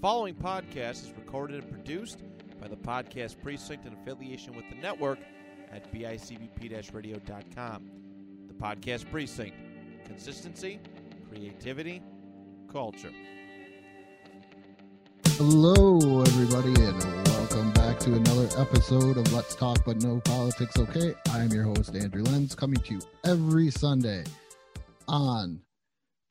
following podcast is recorded and produced by the Podcast Precinct in affiliation with the network at bicbp radio.com. The Podcast Precinct consistency, creativity, culture. Hello, everybody, and welcome back to another episode of Let's Talk But No Politics Okay. I am your host, Andrew Lenz, coming to you every Sunday on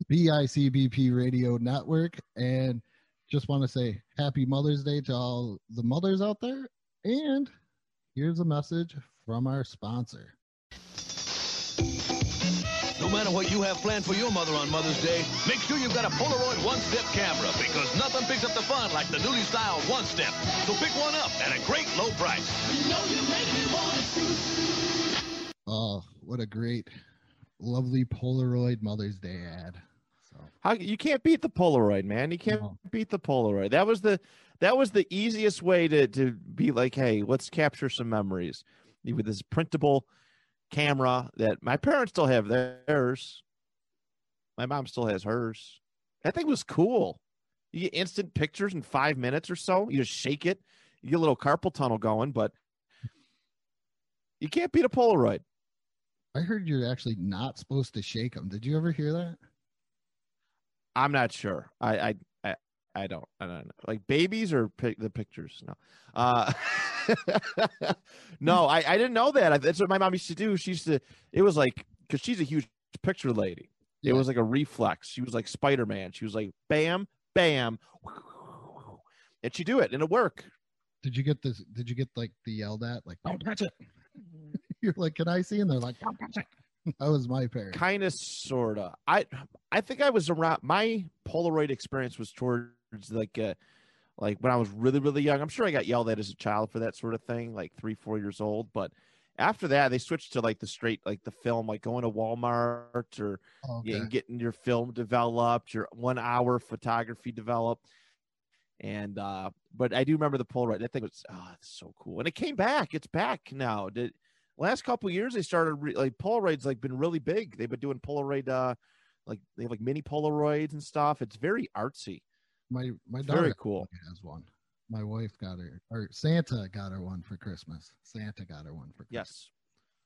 BICBP Radio Network. And just want to say happy Mother's Day to all the mothers out there. And here's a message from our sponsor. No matter what you have planned for your mother on Mother's Day, make sure you've got a Polaroid one-step camera because nothing picks up the fun like the newly styled one-step. So pick one up at a great low price. Oh, what a great, lovely Polaroid Mother's Day ad. How you can't beat the Polaroid, man. You can't No. beat the Polaroid. That was the that was the easiest way to to be like, hey, let's capture some memories with this printable camera that my parents still have theirs. My mom still has hers. That thing was cool. You get instant pictures in five minutes or so. You just shake it, you get a little carpal tunnel going, but you can't beat a Polaroid. I heard you're actually not supposed to shake them. Did you ever hear that? I'm not sure. I I I, I don't. I don't know. Like babies or pic- the pictures. No. Uh, no, I I didn't know that. That's what my mom used to do. She used to. It was like because she's a huge picture lady. It Yeah. was like a reflex. She was like Spider Man. She was like bam, bam, and she do it and it work. Did you get this? Did you get like the yelled at? Like, don't touch it. You're like, can I see? And they're like, don't touch it. That was my parent. kind of sorta. I i think i was around my polaroid experience was towards like uh like when i was really really young. I'm sure i got yelled at as a child for that sort of thing like three four years old but after that they switched to like the straight like the film like going to walmart or Oh, yeah, okay. and getting your film developed your one hour photography developed. And uh but i do remember the polaroid. That thing was oh it's so cool. And it came back. It's back now. Did last couple of years they started re- like polaroids like been really big they've been doing polaroid uh like they have like mini polaroids and stuff it's very artsy My my daughter very cool has one. My wife got her, or Santa got her one for Christmas. Santa got her one for Christmas. yes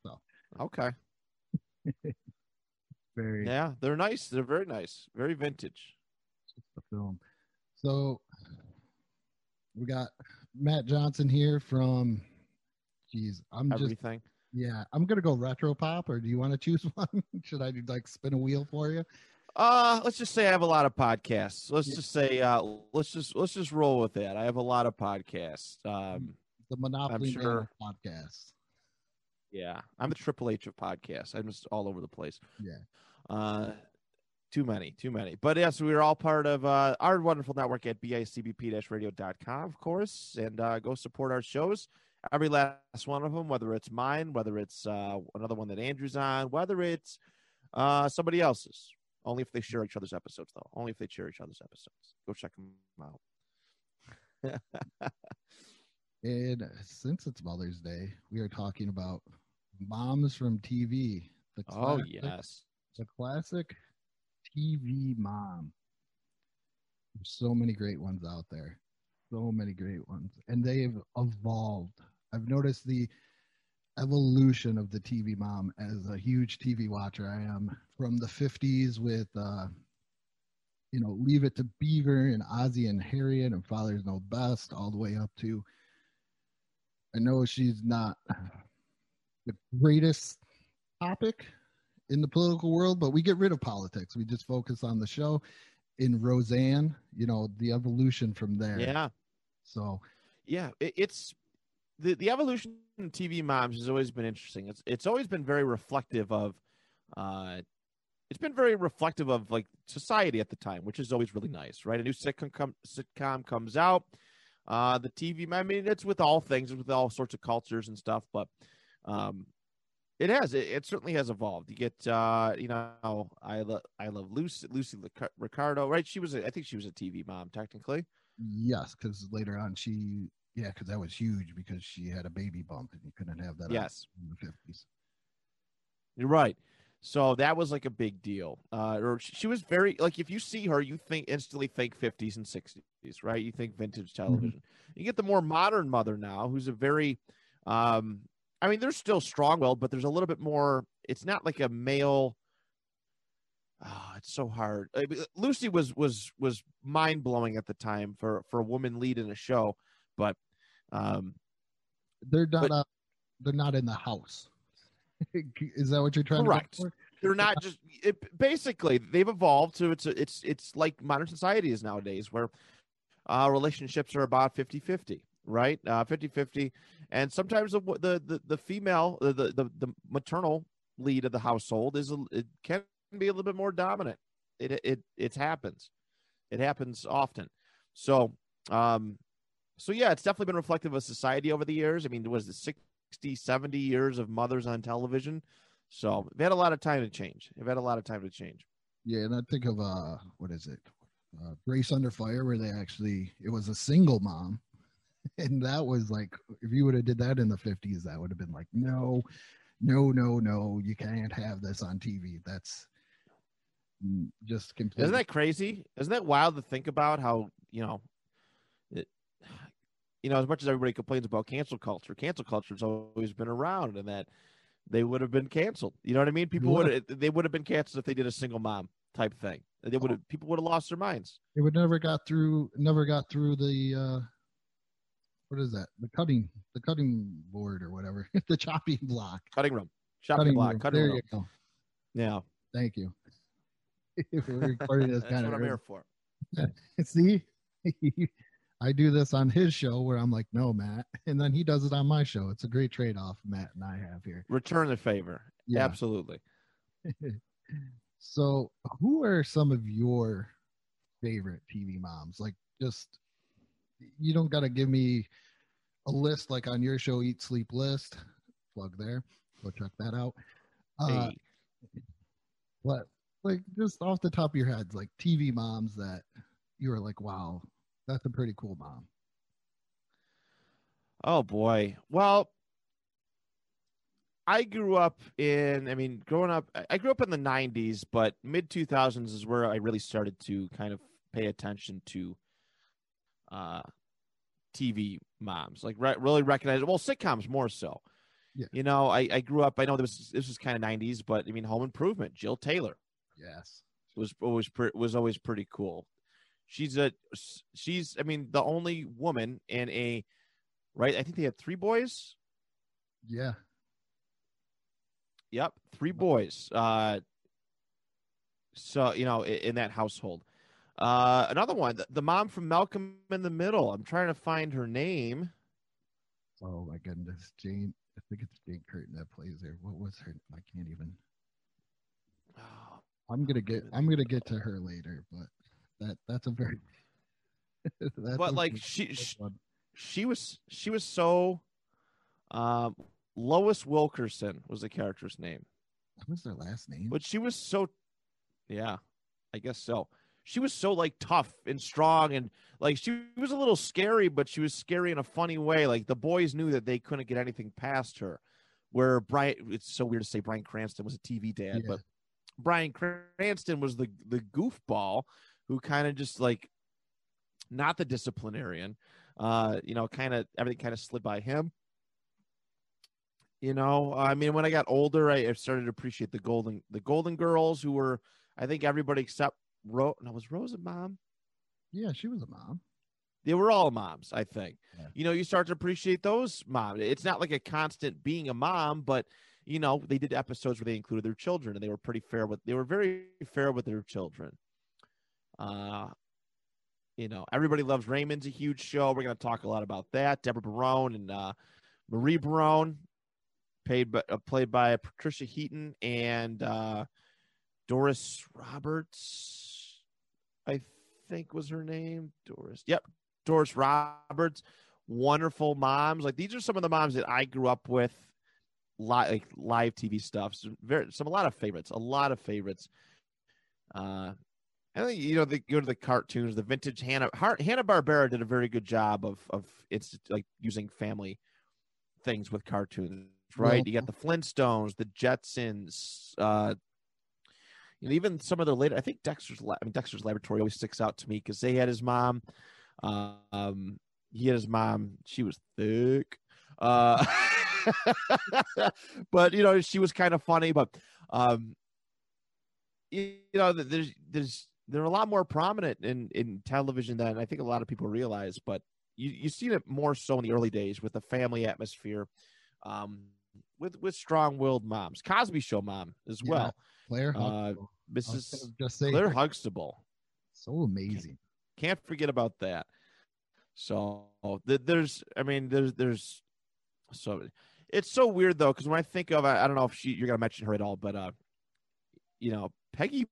So. okay Very yeah they're nice they're very nice very vintage the film. So we got Matt Johnson here from. Geez, I'm just everything yeah. I'm gonna go retro pop, or do you want to choose one? Should I like spin a wheel for you? Uh, let's just say I have a lot of podcasts. Let's Yeah. just say, uh, let's just let's just roll with that. I have a lot of podcasts. Um, The Monopoly sure. podcast. yeah, I'm the Triple H of podcasts. I'm just all over the place. Yeah. Uh, too many, too many. But yes, we are all part of uh, our wonderful network at bicbp-radio.com, of course, and uh, go support our shows. Every last one of them, whether it's mine, whether it's uh, another one that Andrew's on, whether it's uh, somebody else's. Only if they share each other's episodes, though. Only if they share each other's episodes. Go check them out. And since it's Mother's Day, we are talking about moms from TV. The oh classic- yes, the classic TV mom. There's so many great ones out there. So many great ones. And they've evolved. I've noticed the evolution of the TV mom as a huge TV watcher I am from the 50s with uh you know, Leave It to Beaver and Ozzie and Harriet and Fathers Know Best all the way up to I know she's not the greatest topic in the political world, but we get rid of politics. We just focus on the show. In Roseanne, you know, the evolution from there. yeah. So yeah it, it's the the evolution of tv moms has always been interesting. It's it's always been very reflective of uh it's been very reflective of like society at the time which is always really nice right? A new sitcom com, sitcom comes out uh the tv i mean it's with all things with all sorts of cultures and stuff but um it has it, it certainly has evolved. You get uh you know i love i love lucy lucy ricardo right? She was a, i think she was a tv mom technically. Yes, because later on she yeah, because that was huge because she had a baby bump and you couldn't have that yes in the fifties. You're right. So that was like a big deal. Uh, or she, was very like if you see her, you think instantly think 50s and 60s. right? You think vintage television. You get the more modern mother now, who's a very, um, I mean, they're still strong-willed, but there's a little bit more. It's not like a male. Oh, it's so hard. Lucy was was was mind blowing at the time for for a woman lead in a show, but um, They're not. But- uh, they're not in the house. Is that what you're trying Correct. to? Correct. they're not just it, basically they've evolved to it's it's it's like modern society is nowadays where uh relationships are about 50-50 right uh 50-50 and sometimes the the the, the female the, the the maternal lead of the household is a, it can be a little bit more dominant it it it happens it happens often so um so yeah it's definitely been reflective of society over the years i mean was it 60 70 years of mothers on television so they've had a lot of time to change. They've had a lot of time to change. Yeah, and I think of uh, what is it? Uh, Grace Under Fire, where they actually it was a single mom, and that was like if you would have did that in the fifties, that would have been like no, no, no, no, you can't have this on TV. That's just completely. Isn't that crazy? Isn't that wild to think about how, you know, you know, as much as everybody complains about cancel culture, cancel culture has always been around and that they would have been canceled. You know what I mean? People would have, they would have been canceled if they did a single mom type thing. They would have people would have lost their minds. it would never got through never got through the uh what is that the cutting the cutting board or whatever the chopping block Cutting room. Shopping cutting block, room. cutting there room. you go Yeah. thank you If we're recording this That's kind what of I'm here for. see i do this on his show where i'm like no matt and then he does it on my show. It's a great trade-off matt and i have here. Return the favor. yeah. Absolutely. so who are some of your favorite tv moms? Like just you don't got to give me a list like on your show eat sleep list. Plug there. Go check that out. Uh Hey. but like just off the top of your heads, like tv moms that you were like wow that's a pretty cool mom Oh boy. Well, I grew up in, I mean, growing up, I- grew up in the 90s, but mid 2000s is where I really started to kind of pay attention to uh, TV moms, like re- really recognize, well, sitcoms more so. Yeah. You know, I, I grew up, I know this, this was kind of 90s, but I mean, Home Improvement, Jill Taylor yes was always pre- was always pretty cool. She's a she's I mean the only woman in a right. I think they had three boys. yeah Yep, three boys. Uh, so you know, in, in that household. Uh, another one, the, the mom from Malcolm in the Middle. I'm trying to find her name. oh my goodness jane i think it's jane curtin that plays there what was her i can't even Oh, i'm gonna get i'm gonna get to her later but that that's a very that's But, a like, she- she- she was she was so. Um, Lois Wilkerson was the character's name. what was their last name But she was so, yeah, I guess so. She was so like tough and strong and like she was a little scary, but she was scary in a funny way. Like the boys knew that they couldn't get anything past her. Where Brian, it's so weird to say Bryan Cranston was a TV dad, Yeah. but Bryan Cranston was the the goofball who kind of just like not the disciplinarian. Uh, you know, kind of everything kind of slid by him. You know, I mean, when I got older, I, started to appreciate the golden the Golden Girls, who were, I think, everybody except Rose. No, was Rose a mom? yeah she was a mom They were all moms, I think. Yeah. You know, you start to appreciate those moms. It's not like a constant being a mom, but you know, they did episodes where they included their children, and they were pretty fair with. They were very fair with their children. Uh, you know, everybody loves Raymond's a huge show. We're going to talk a lot about that. Deborah Barone and uh, Marie Barone, paid by, uh, played by Patricia Heaton and uh, Doris Roberts, I think was her name. Doris, yep, Doris Roberts. Wonderful moms. Like these are some of the moms that I grew up with. Live, like live TV stuff. Some very, some a lot of favorites. A lot of favorites. Uh, I think you know they go to the cartoons, the vintage Hanna Hanna Barbera did a very good job of of it's like using family things with cartoons, right? Well- you got the Flintstones, the Jetsons, uh, you know, even some of the later. I think Dexter's I mean Dexter's Laboratory always sticks out to me because they had his mom. Um, he had his mom, she was thick. Uh, but you know, she was kind of funny. But um, you, you know, there's there's they're a lot more prominent in in television than I think a lot of people realize. But you you seen it more so in the early days with the family atmosphere, um, with with strong willed moms. Cosby Show mom as Yeah. well. Claire, Uh. Mrs. just say Claire Huxtable. so amazing. Can't forget about that. So th- there's, I mean, there's, there's, so it's so weird though because when I think of, I, I don't know if she, you're gonna mention her at all, but uh, you know, Peggy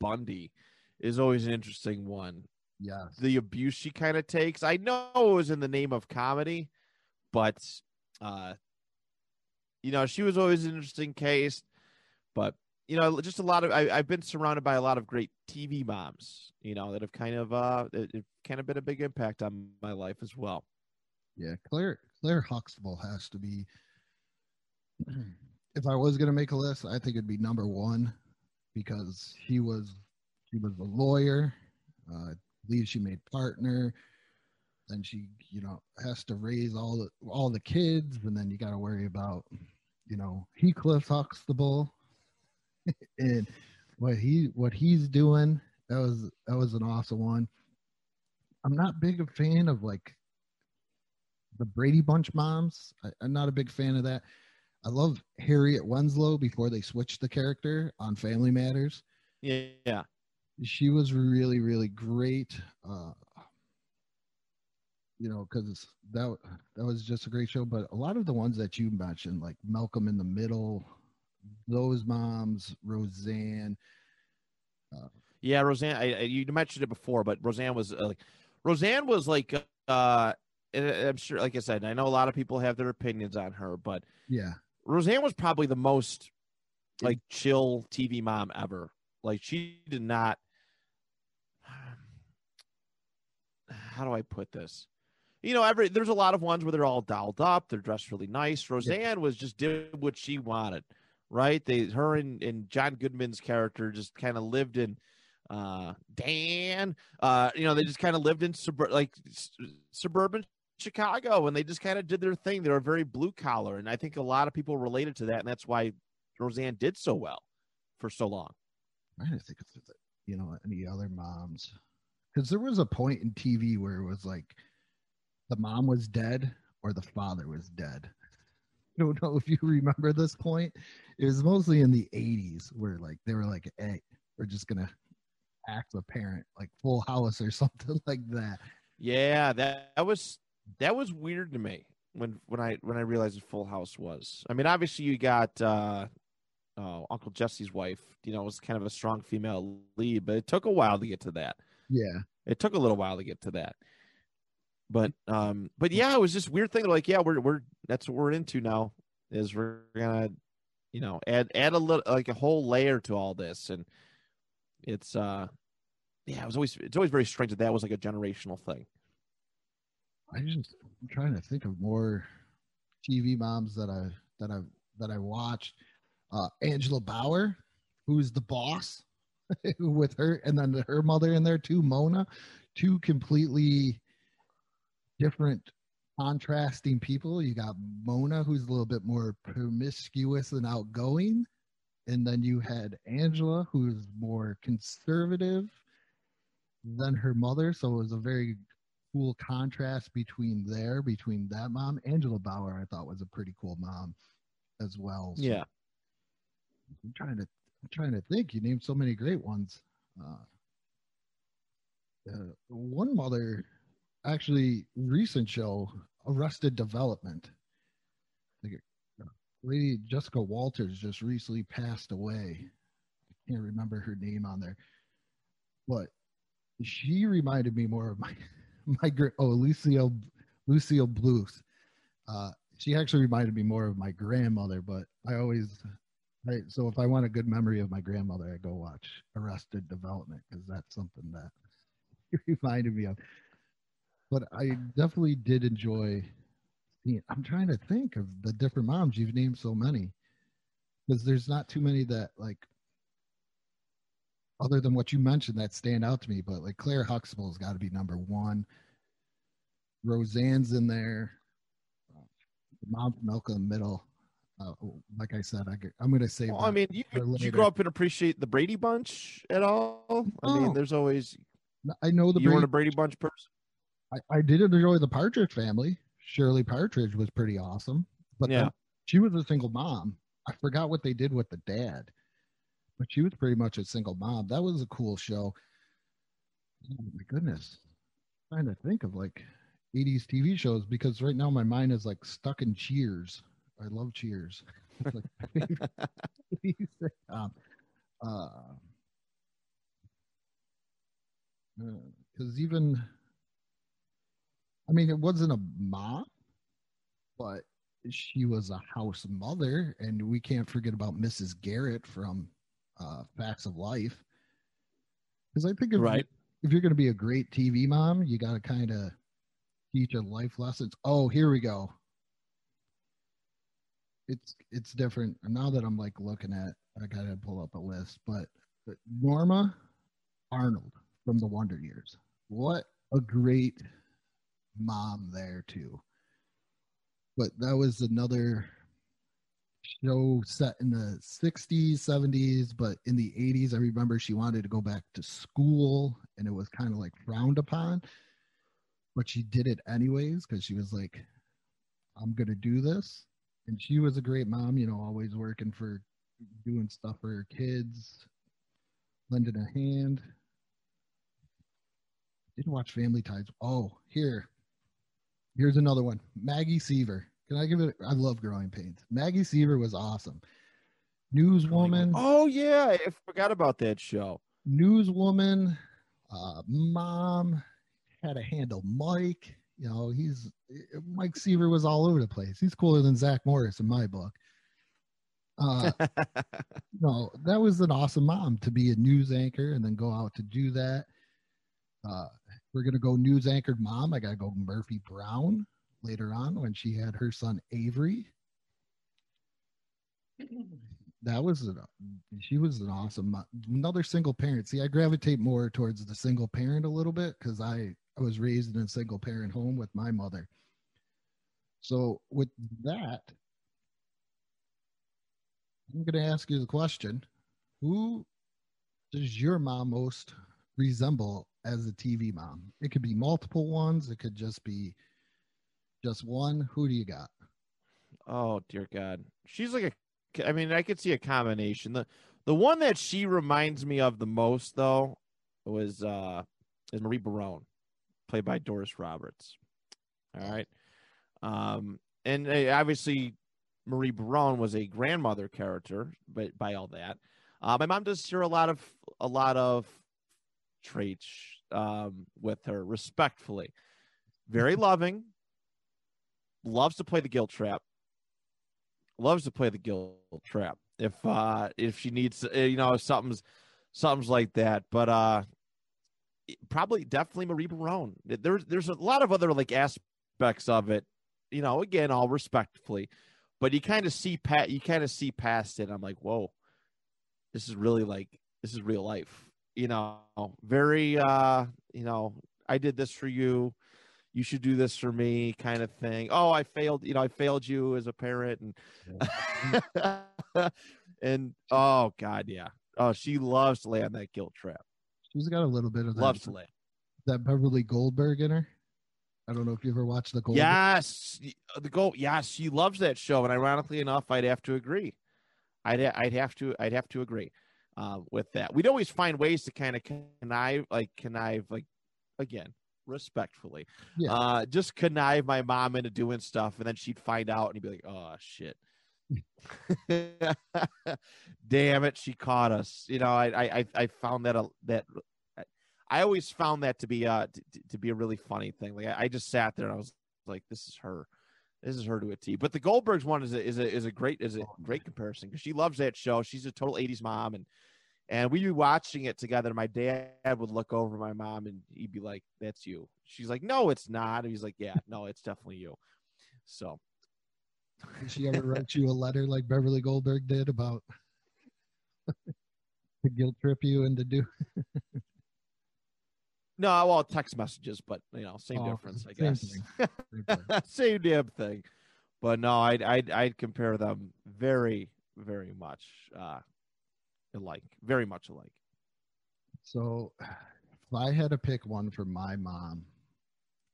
Bundy is always an interesting one. Yeah. The abuse she kind of takes. I know it was in the name of comedy, but uh, you know, she was always an interesting case. But you know, just a lot of I, I've been surrounded by a lot of great TV moms, you know, that have kind of uh, it, it kind of been a big impact on my life as well. Yeah, Claire Claire Huxtable has to be. If I was gonna make a list, I think it'd be number one because he was she was a lawyer. Uh, I believe she made partner. Then she, you know, has to raise all the all the kids, and then you got to worry about, you know, Heathcliff Huxtable, and what he what he's doing. That was that was an awesome one. I'm not big a fan of like the Brady Bunch moms. I, I'm not a big fan of that. I love Harriet Winslow before they switched the character on Family Matters. Yeah, She was really, really great. Uh, you know, because that that was just a great show. But a lot of the ones that you mentioned, like Malcolm in the Middle, those moms, Roseanne, yeah. Roseanne, I, I, you mentioned it before, but Roseanne was uh, like, Roseanne was like, uh, and I'm sure, like I said, I know a lot of people have their opinions on her, but yeah, Roseanne was probably the most like chill TV mom ever. Like she did not. How do I put this? You know, every there's a lot of ones where they're all dolled up, they're dressed really nice. Roseanne was just did what she wanted, right? They, her and, and John Goodman's character just kind of lived in, uh, Dan, uh, you know, they just kind of lived in suburb like suburban Chicago, and they just kind of did their thing. They were very blue collar, and I think a lot of people related to that, and that's why Roseanne did so well for so long. Trying to think of the- you know any other moms because there was a point in TV where it was like the mom was dead or the father was dead. I don't know if you remember this point. It was mostly in the 80s where like they were like, "Hey, we're just gonna act a parent like Full House or something like that." Yeah, that, that was that was weird to me when when I when I realized what Full House was. I mean, obviously you got uh, oh, Uncle Jesse's wife. You know, was kind of a strong female lead, but it took a while to get to that. Yeah, It took a little while to get to that. But um, but yeah, it was just weird thing. Like, yeah, we're we're that's what we're into now. Is we're gonna, you know, add add a little like a whole layer to all this, and it's uh, yeah, it was always it's always very strange that that was like a generational thing. I just I'm trying to think of more TV moms that I that I that I watched. Uh, Angela Bower, who's the boss, with her, and then her mother in there too, Mona, two completely different, contrasting people. You got Mona, who's a little bit more promiscuous and outgoing, and then you had Angela, who's more conservative than her mother. So it was a very cool contrast between there, between that mom. Angela Bower, I thought was a pretty cool mom as well. So Yeah. I'm trying to I'm trying to think. You named so many great ones. Uh, uh, one mother, actually, recent show, Arrested Development. Uh, Lady Jessica Walters just recently passed away. I can't remember her name on there, but she reminded me more of my my oh Lucille Lucille Bluth. Uh, she actually reminded me more of my grandmother, but I always Right. So if I want a good memory of my grandmother, I go watch Arrested Development because that's something that you reminded me of. But I definitely did enjoy seeing. I'm trying to think of the different moms you've named so many because there's not too many that like other than what you mentioned that stand out to me. But like Claire Huxtable's got to be number one. Roseanne's in there. Uh, Mom's Milk in the middle. Uh, like I said, I, am going to say. Well, I mean, you, did you grow up and appreciate the Brady Bunch at all? I mean, there's always. I know the. You Brady, weren't a Brady Bunch person. I, I did enjoy the Partridge Family. Shirley Partridge was pretty awesome, but yeah, she was a single mom. I forgot what they did with the dad, but she was pretty much a single mom. That was a cool show. Oh my goodness, I'm trying to think of like 80s TV shows because right now my mind is like stuck in Cheers. I love Cheers. like um, uh, because uh, even I mean, it wasn't a mom, but she was a house mother, and we can't forget about Mrs. Garrett from uh, Facts of Life. Because I think if, right. if you're going to be a great TV mom, you got to kind of teach a life lessons. Oh, here we go. It's it's different now that I'm like looking at. I gotta pull up a list, but Norma Arnold from the Wonder Years. What a great mom there too. But that was another show set in the 60s, 70s, but in the 80s, I remember she wanted to go back to school and it was kind of like frowned upon. But she did it anyways because she was like, I'm going to do this. And she was a great mom, you know, always working for doing stuff for her kids, lending a hand. Didn't watch Family Ties. Oh, here, Here's another one. Maggie Seaver. Can I give it? I love Growing Pains. Maggie Seaver was awesome. Newswoman. Oh yeah, I forgot about that show. Newswoman, uh, mom had to handle Mike. You know, he's Mike Seaver was all over the place. He's cooler than Zach Morris in my book. Uh, no, that was an awesome mom to be a news anchor and then go out to do that. Uh, we're gonna go news anchored mom. I gotta go Murphy Brown later on when she had her son Avery. That was an, she was an awesome mom. another single parent. See, I gravitate more towards the single parent a little bit because I I was raised in a single parent home with my mother. So with that, I'm going to ask you the question: Who does your mom most resemble as a TV mom? It could be multiple ones. It could just be just one. Who do you got? Oh dear God, she's like a. I mean, I could see a combination. the The one that she reminds me of the most, though, was uh is Marie Barone, played by Doris Roberts. All right, um, and uh, obviously Marie Barone was a grandmother character, but by all that, uh, my mom does share a lot of a lot of traits um, with her respectfully. Very loving, loves to play the guilt trap. Loves to play the guilt trap. If uh if she needs uh, you know, if something's something's like that. But uh probably definitely Marie Barone. There's there's a lot of other like aspects of it, you know, again, all respectfully. But you kind of see pat you kind of see past it. I'm like, whoa, this is really like this is real life you know, very, uh, you know, I did this for you. You should do this for me, kind of thing. Oh, I failed. You know, I failed you as a parent, and yeah. and oh god, yeah. Oh, she loves to lay on that guilt trap. She's got a little bit of that. Loves to. That Beverly Goldberg in her. I don't know if you ever watched the Gold. Yes, the Gold. Yes, she loves that show, and ironically enough, I'd have to agree. I'd I'd have to I'd have to agree uh, with that. We'd always find ways to kind of connive, like connive, like again, respectfully, yeah. uh, just connive my mom into doing stuff, and then she'd find out, and he'd be like, "Oh shit." Damn it, she caught us. You know, I I I found that a, that I always found that to be uh to, to be a really funny thing. Like I, I, just sat there and I was like, this is her, this is her to a T. But the Goldbergs one is a is a is a great is a great comparison because she loves that show. She's a total '80s mom, and and we'd be watching it together. My dad would look over my mom and he'd be like, That's you. She's like, No, it's not. And he's like, Yeah, no, it's definitely you. So did she ever write you a letter like Beverly Goldberg did about to guilt trip you and to do No, well, text messages, but you know, same Oh, difference, I same guess. thing. Same thing. same damn thing. But no, I'd I'd I'd compare them very very much uh alike, very much alike. So, if I had to pick one for my mom,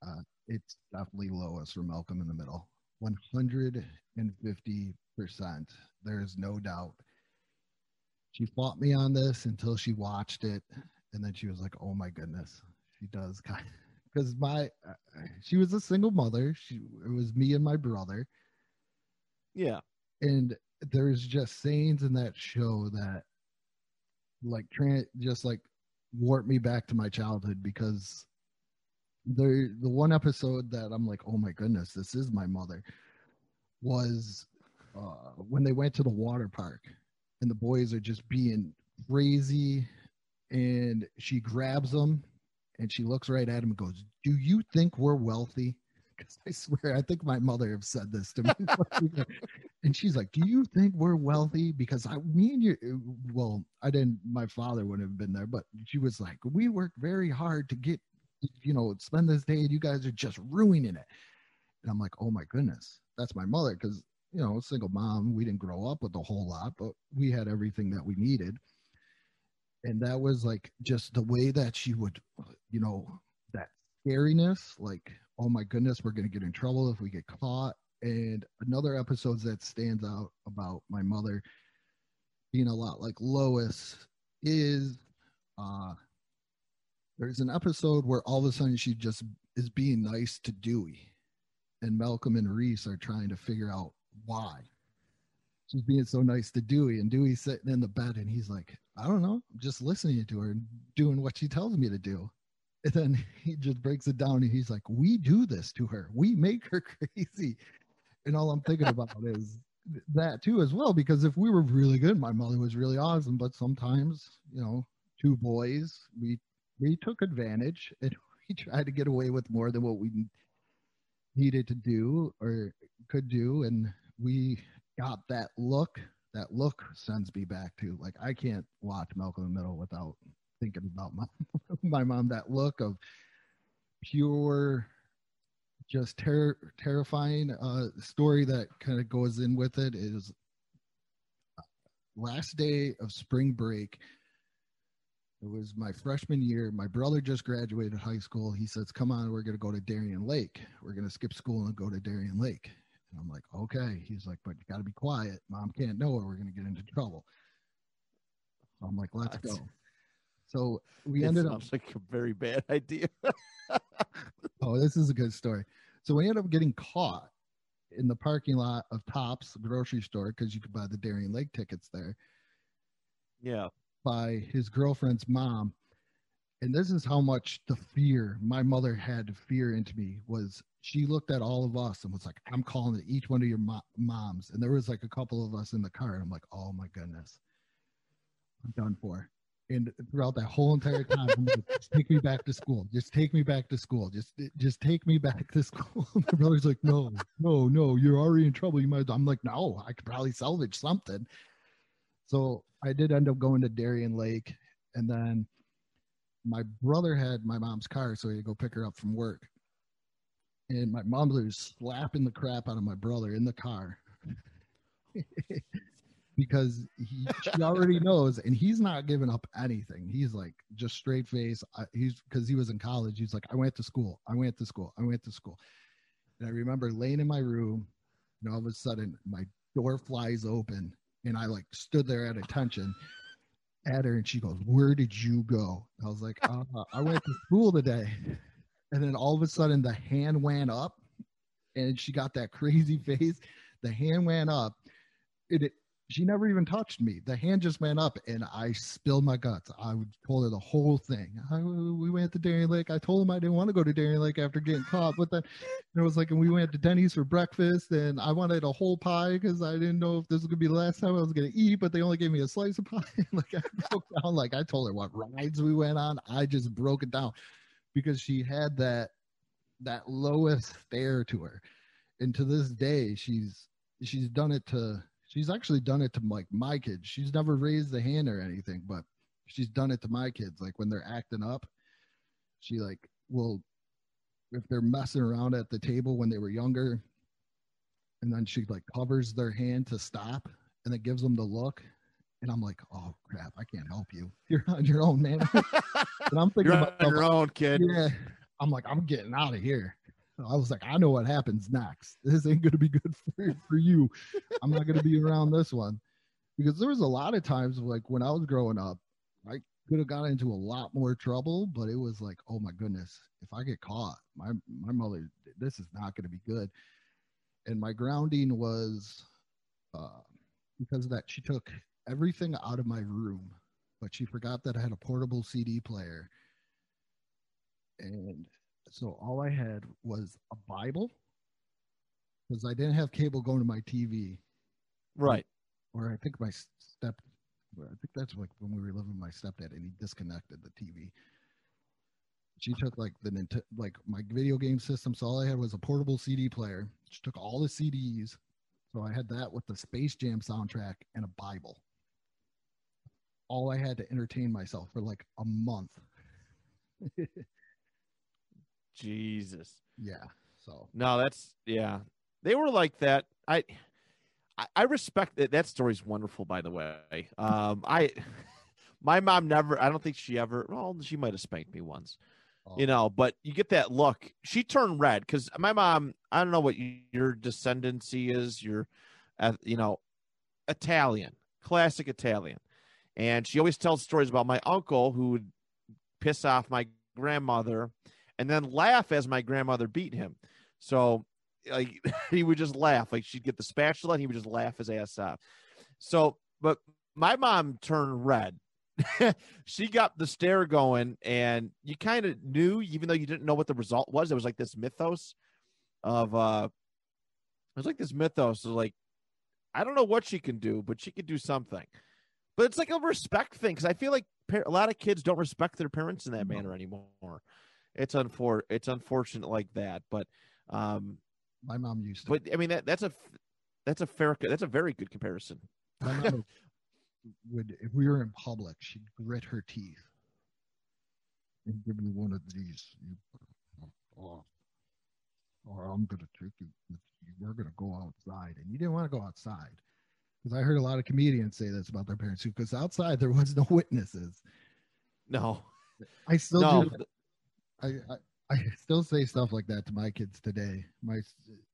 uh, it's definitely Lois from Malcolm in the Middle. 150%. There's no doubt. She fought me on this until she watched it. And then she was like, oh my goodness. She does kind because my, uh, she was a single mother. She, it was me and my brother. Yeah. and there's just scenes in that show that like tran just like warp me back to my childhood because the the one episode that I'm like, oh my goodness, this is my mother, was uh, when they went to the water park and the boys are just being crazy, and she grabs them and she looks right at him and goes, "Do you think we're wealthy?" Because I swear, I think my mother have said this to me. and she's like, "Do you think we're wealthy?" Because I, me and you, well, I didn't. My father wouldn't have been there, but she was like, "We worked very hard to get, you know, spend this day, and you guys are just ruining it." And I'm like, "Oh my goodness, that's my mother." Because you know, single mom, we didn't grow up with a whole lot, but we had everything that we needed. And that was like just the way that she would, you know, that scariness, like, oh my goodness, we're going to get in trouble if we get caught. And another episode that stands out about my mother being a lot like Lois is uh there's an episode where all of a sudden she just is being nice to Dewey. And Malcolm and Reese are trying to figure out why. She's being so nice to Dewey, and Dewey's sitting in the bed and he's like, I don't know, I'm just listening to her and doing what she tells me to do. And then he just breaks it down and he's like, We do this to her. We make her crazy. And all I'm thinking about is that too as well, because if we were really good, my mother was really awesome. But sometimes, you know, two boys, we we took advantage and we tried to get away with more than what we needed to do or could do. And we got that look. That look sends me back to like I can't watch Malcolm in the Middle without thinking about my my mom. That look of pure, just ter- terrifying. Uh, story that kind of goes in with it is last day of spring break. It was my freshman year. My brother just graduated high school. He says, "Come on, we're going to go to Darien Lake. We're going to skip school and go to Darien Lake." And I'm like, "Okay." He's like, "But you got to be quiet. Mom can't know it. We're going to get into trouble." So I'm like, "Let's go." So we It ended up. sounds like a very bad idea. Oh, this is a good story. So we ended up getting caught in the parking lot of Tops grocery store because you could buy the Darien Lake tickets there. yeah. By his girlfriend's mom. And this is how much the fear my mother had fear into me was she looked at all of us and was like i'm calling it each one of your mo- moms. And there was like a couple of us in the car and i'm like oh my goodness. I'm done for. And throughout that whole entire time I'm like, just take me back to school. Just take me back to school. Just just take me back to school. My brother's like no no no. You're already in trouble. You might i'm like no i could probably salvage something so I did end up going to Darien Lake, and then my brother had my mom's car, so he had to go pick her up from work. And my mom was slapping the crap out of my brother in the car because he she already knows, and he's not giving up anything. He's like just straight face. I, he's because he was in college. He's like, I went to school. I went to school. I went to school. And I remember laying in my room, and all of a sudden my door flies open and I like stood there at attention at her and she goes, Where did you go? I was like, uh, I went to school today. And then all of a sudden the hand went up and she got that crazy face. The hand went up. It, it she never even touched me. The hand just went up and I spilled my guts. I told her the whole thing. I, we went to Darien Lake. I told him I didn't want to go to Darien Lake after getting caught. But then it was like, and we went to Denny's for breakfast and I wanted a whole pie because I didn't know if this was going to be the last time I was going to eat, but they only gave me a slice of pie. like I broke down. Like I told her what rides we went on. I just broke it down because she had that, that Lois stare to her. And to this day, she's, she's done it to, she's actually done it to like my kids. She's never raised a hand or anything, but she's done it to my kids. Like when they're acting up, she like will if they're messing around at the table when they were younger, and then she like covers their hand to stop, and it gives them the look. And I'm like, oh crap, I can't help you. You're on your own, man. and I'm thinking You're about on your own, kid. yeah. I'm like, I'm getting out of here. I was like, I know what happens next. This ain't gonna be good for, for you. I'm not gonna be around this one. Because there was a lot of times like when I was growing up, I could have got into a lot more trouble, but it was like, oh my goodness, if I get caught, my my mother, this is not gonna be good. And my grounding was uh because of that she took everything out of my room, but she forgot that I had a portable CD player and so all I had was a Bible because I didn't have cable going to my TV, Right. or I think my step, I think that's like when we were living with my stepdad and he disconnected the TV. She took like the Nint- like my video game system, so all I had was a portable CD player. She took all the CDs, so I had that with the Space Jam soundtrack and a Bible. All I had to entertain myself for like a month. Jesus. yeah, so No, that's yeah. They were like that. I I, respect that. That story's wonderful, by the way. Um, I my mom never. I don't think she ever. Well, she might have spanked me once, oh, you know. But you get that look. She turned red because my mom. I don't know what your descendancy is. You're, uh, you know, Italian, classic Italian, and she always tells stories about my uncle who would piss off my grandmother and then laugh as my grandmother beat him. So like he would just laugh. Like she'd get the spatula and he would just laugh his ass off. So but my mom turned red. she got the stare going and you kind of knew even though you didn't know what the result was there was like this mythos of uh it was like this mythos of like i don't know what she can do but she could do something but it's like a respect thing because i feel like a lot of kids don't respect their parents in that manner anymore it's unfor it's unfortunate like that but um my mom used to. but i mean that that's a that's a fair that's a very good comparison My mom would, if we were in public, she'd grit her teeth and give me one of these. You or I'm gonna take you. We're gonna go outside, and you didn't want to go outside because I heard a lot of comedians say this about their parents. too. Because outside there was no witnesses. no I still no do. I, I I still say stuff like that to my kids today. My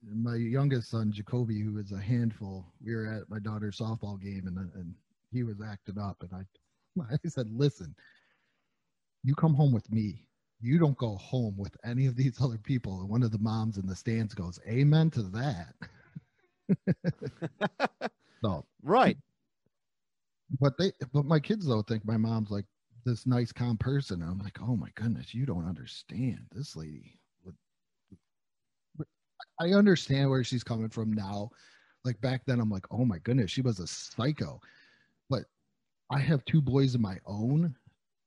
my youngest son Jacoby, who is a handful, we were at my daughter's softball game, and uh, and he was acting up, and I I said, "Listen, you come home with me. You don't go home with any of these other people." And one of the moms in the stands goes, "Amen to that." so, right but they, but my kids though think my mom's like this nice, calm person. And I'm like, oh my goodness, you don't understand. This lady I understand where she's coming from now. Like back then, I'm like, oh my goodness, she was a psycho. But I have two boys of my own,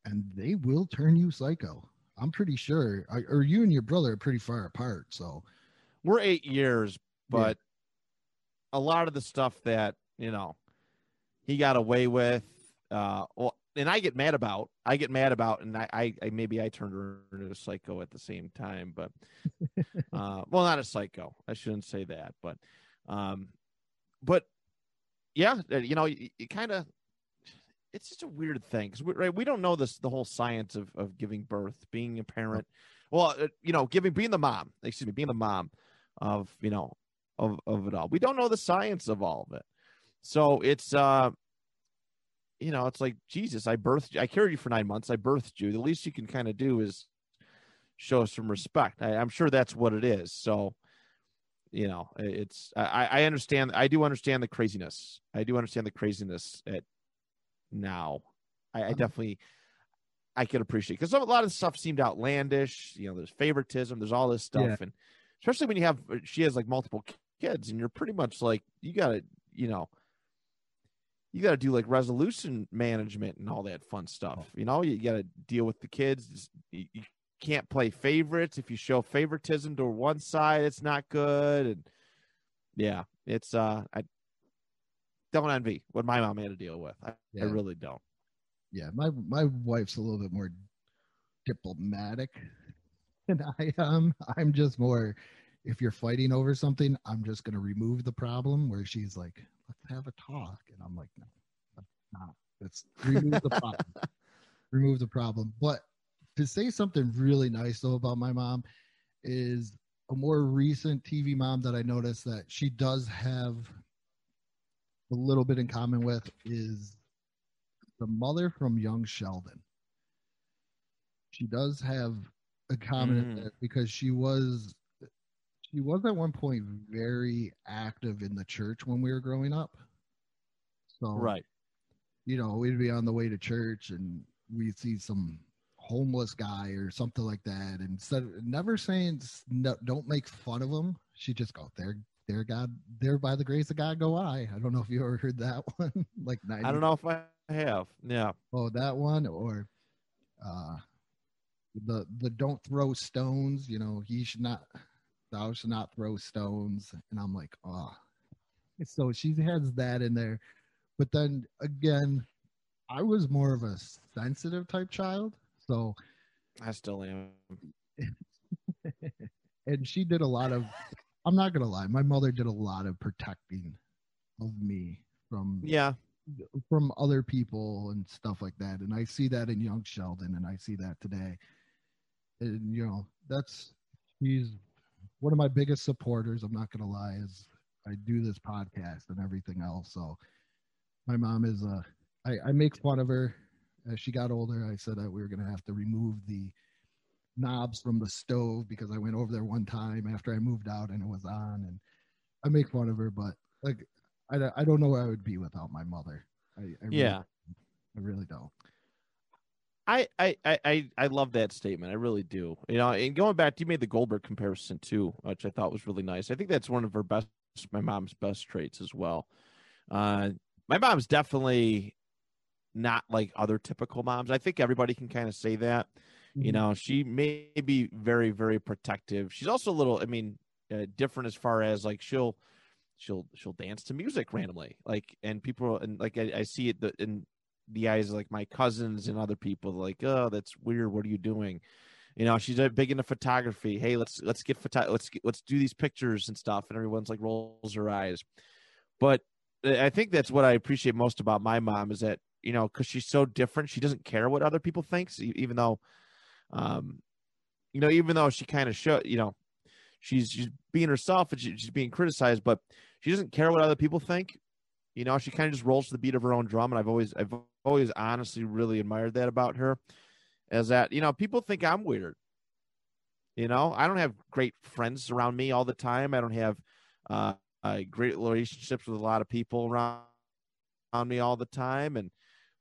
and they will turn you psycho. I'm pretty sure. I, or you and your brother are pretty far apart. So we're eight years Yeah. but a lot of the stuff that you know he got away with uh well and i get mad about i get mad about and i i, I maybe i turned her into a psycho at the same time but uh well not a psycho. I shouldn't say that but um but yeah uh, you know you, you kind of it's just a weird thing because we, right, we don't know this the whole science of, of giving birth being a parent. Well uh, you know giving being the mom excuse me being the mom of you know of of it all. We don't know the science of all of it. So it's uh you know it's like jesus i birthed you i carried you for nine months. I birthed you. The least you can kind of do is show some respect. I, i'm sure that's what it is. So you know it's i i understand i do understand the craziness. I do understand the craziness at now. I, I Um, definitely i can appreciate because a lot of stuff seemed outlandish you know there's favoritism there's all this stuff. Yeah. and especially when you have she has like multiple kids and you're pretty much like you gotta you know you gotta do like resolution management and all that fun stuff you know you gotta deal with the kids you, you can't play favorites if you show favoritism to one side it's not good and yeah it's uh i don't envy what my mom had to deal with i, Yeah. I really don't yeah, my my wife's a little bit more diplomatic than I am. I'm just more if you're fighting over something, I'm just gonna remove the problem. Where she's like, let's have a talk. And I'm like, no, let's not. Let's remove the problem. remove the problem. But to say something really nice though about my mom is a more recent TV mom that I noticed that she does have a little bit in common with is the mother from Young Sheldon. She does have a common Mm. because she was she was at one point very active in the church when we were growing up. So Right. you know, we'd be on the way to church and we'd see some homeless guy or something like that. And instead of never saying no, don't make fun of him, she just go there, there, God, there by the grace of God go I. I don't know if you ever heard that one, like 90, I don't know if I have. Yeah. Oh, that one or uh, the the don't throw stones. You know, he should not, thou should not throw stones. And I'm like, oh. So she has that in there, but then again, I was more of a sensitive type child. So, I still am. and she did a lot of. I'm not gonna lie, my mother did a lot of protecting of me from Yeah. from other people and stuff like that. And I see that in young Sheldon and I see that today. And you know, that's he's one of my biggest supporters, I'm not gonna lie, is I do this podcast and everything else. So my mom is uh I, I make fun of her. As she got older, I said that we were gonna have to remove the knobs from the stove because I went over there one time after I moved out and it was on and I make fun of her, but like I, don't- I don't know where I would be without my mother. I, I really- Yeah. I really don't. I, I, I, I- I love that statement. I really do. You know, and going back, you made the Goldberg comparison too, which I thought was really nice. I think that's one of her best, my mom's best traits as well. Uh, my mom's definitely not like other typical moms. I think everybody can kind of say that. You know, she may be very, very protective. She's also a little, I mean, uh, different as far as like she'll, she'll, she'll dance to music randomly, like, and people, and like I, I see it the- in the eyes of like my cousins and other people, like, oh, that's weird. What are you doing? You know, she's uh, big into photography. Hey, let's let's get photo, let's get, let's do these pictures and stuff. And everyone's like rolls her eyes, but uh, I think that's what I appreciate most about my mom is that you know because she's so different, she doesn't care what other people thinks, even though um, you know, even though she kind of show, you know, she's she's being herself and she, she's being criticized, but she doesn't care what other people think. You know, she kind of just rolls to the beat of her own drum, and I've always I've always honestly really admired that about her, is that you know people think I'm weird. You know, I don't have great friends around me all the time. I don't have uh, uh great relationships with a lot of people around me all the time. And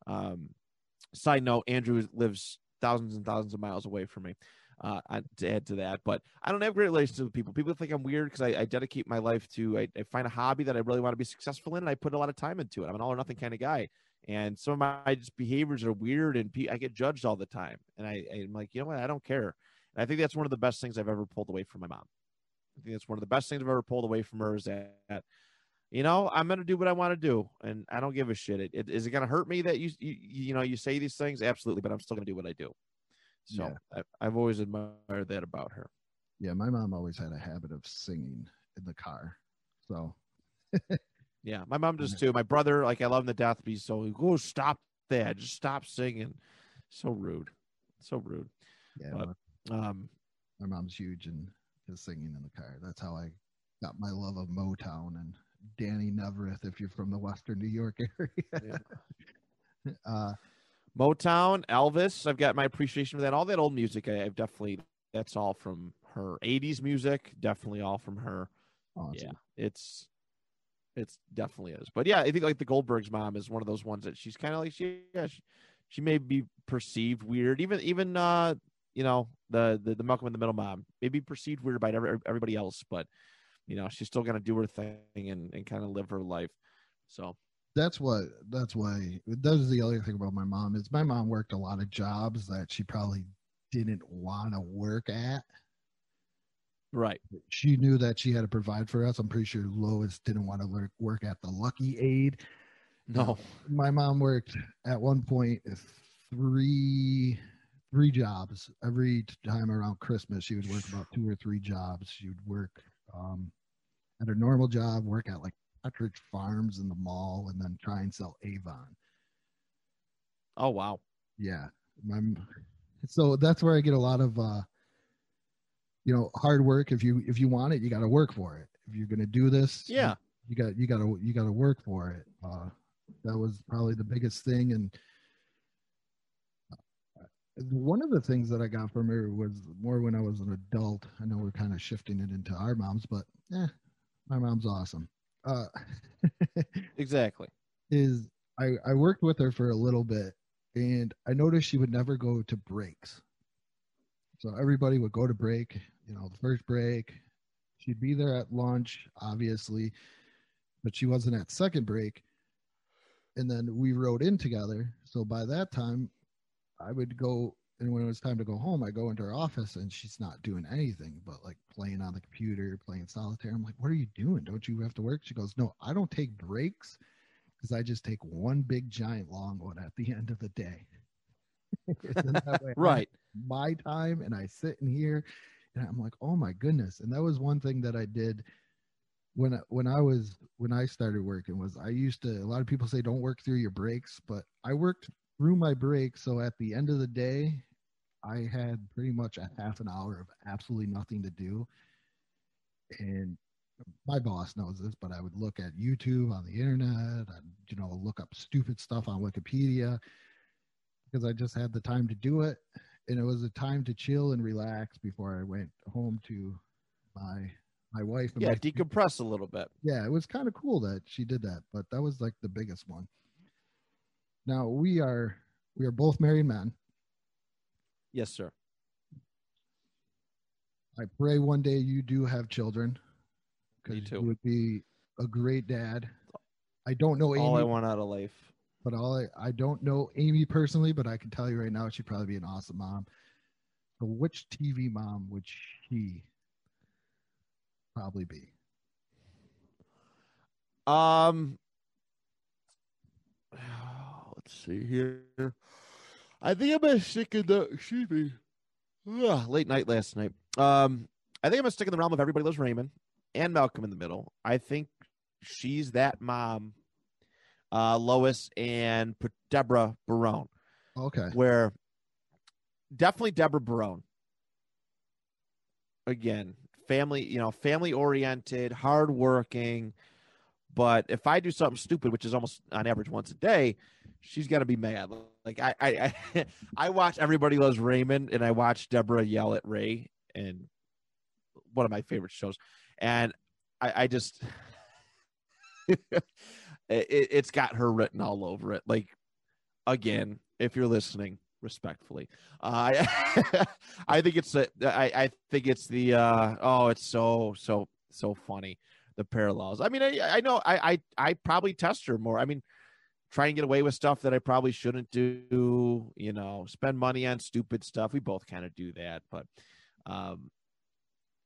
um, side note, Andrew lives thousands and thousands of miles away from me. Uh, to add to that, but I don't have great relationships with people. People think I'm weird because I, I dedicate my life to. I, I find a hobby that I really want to be successful in, and I put a lot of time into it. I'm an all or nothing kind of guy, and some of my just behaviors are weird, and pe- I get judged all the time. And I, I'm like, you know what? I don't care. And I think that's one of the best things I've ever pulled away from my mom. I think that's one of the best things I've ever pulled away from her is that, you know, I'm gonna do what I want to do, and I don't give a shit. It, it is it gonna hurt me that you, you you know you say these things? Absolutely, but I'm still gonna do what I do. So Yeah. I, I've always admired that about her. Yeah, my mom always had a habit of singing in the car. So Yeah, my mom does too. My brother, like I love him to death, but he's so go stop that, just stop singing. So rude, so rude. yeah, But- my, Um, my mom's huge and is singing in the car. That's how I got my love of Motown and Danny Neaverth. If you're from the Western New York area, uh, Motown, Elvis. I've got my appreciation for that. All that old music, I, I've definitely. That's all from her. '80s music, definitely all from her. awesome. Yeah, it's it's definitely is. But yeah, I think like the Goldberg's mom is one of those ones that she's kind of like she yeah she, she may be perceived weird. Even even uh you know the the, the Malcolm in the Middle mom may be perceived weird by every, everybody else, but you know she's still gonna do her thing and and kind of live her life. So that's what that's why that is the other thing about my mom is my mom worked a lot of jobs that she probably didn't want to work at right, she knew that she had to provide for us i'm pretty sure lois didn't want to work, work at the Lucky Aide no, my mom worked at one point three three jobs every time around Christmas. She would work about two or three jobs. She would work um, at her normal job, work at like Partridge Farms in the mall, and then try and sell Avon. Oh wow. Yeah, my, so that's where I get a lot of uh, you know hard work. If you if you want it, you got to work for it. If you're gonna do this, Yeah. you got you got to you got to work for it. Uh, that was probably the biggest thing, and uh, one of the things that I got from her was more when I was an adult. I know we're kind of shifting it into our moms, but yeah, my mom's awesome. Uh, Exactly. is I I worked with her for a little bit, and I noticed she would never go to breaks. So everybody would go to break, you know, the first break. She'd be there at lunch, obviously, but she wasn't at second break. And then we rode in together. So by that time, I would go, and when it was time to go home, I go into her office and she's not doing anything but like playing on the computer, playing solitaire. I'm like, what are you doing? Don't you have to work? She goes, no, I don't take breaks because I just take one big giant long one at the end of the day. And then that way Right. my time and I sit in here and I'm like, oh my goodness. And that was one thing that I did when I, when I was when I started working was I used to a lot of people say don't work through your breaks, but I worked through my breaks so at the end of the day I had pretty much a half an hour of absolutely nothing to do. And my boss knows this, but I would look at YouTube on the internet, I'd, you know, look up stupid stuff on Wikipedia because I just had the time to do it. And it was a time to chill and relax before I went home to my my wife and Yeah, my decompress a little bit. yeah, it was kind of cool that she did that, but that was like the biggest one. Now we are we are both married men. Yes, sir. I pray one day you do have children Me because too. you would be a great dad. I don't know Amy, All I want out of life. But all I, I don't know Amy personally, but I can tell you right now she'd probably be an awesome mom. So which TV mom would she probably be? Um, let's see here. I think I'm gonna stick in the excuse me. Ugh, late night last night. Um, I think I'm gonna stick in the realm of Everybody Loves Raymond and Malcolm in the Middle. I think she's that mom, uh, Lois and Deborah Barone, Okay. where definitely Deborah Barone. Again, family, you know, family oriented, hardworking. But if I do something stupid, which is almost on average once a day, she's gonna be mad. Like I, I, I, I watch Everybody Loves Raymond, and I watch Deborah yell at Ray, and one of my favorite shows. And I, I just, it, it's got her written all over it. Like again, if you're listening, respectfully, uh, I, I think it's, I think it's the, uh, oh, it's so, so, so funny the parallels. I mean, I, I know I, I, I probably test her more. I mean, try and get away with stuff that I probably shouldn't do, you know, spend money on stupid stuff. We both kind of do that, but, um,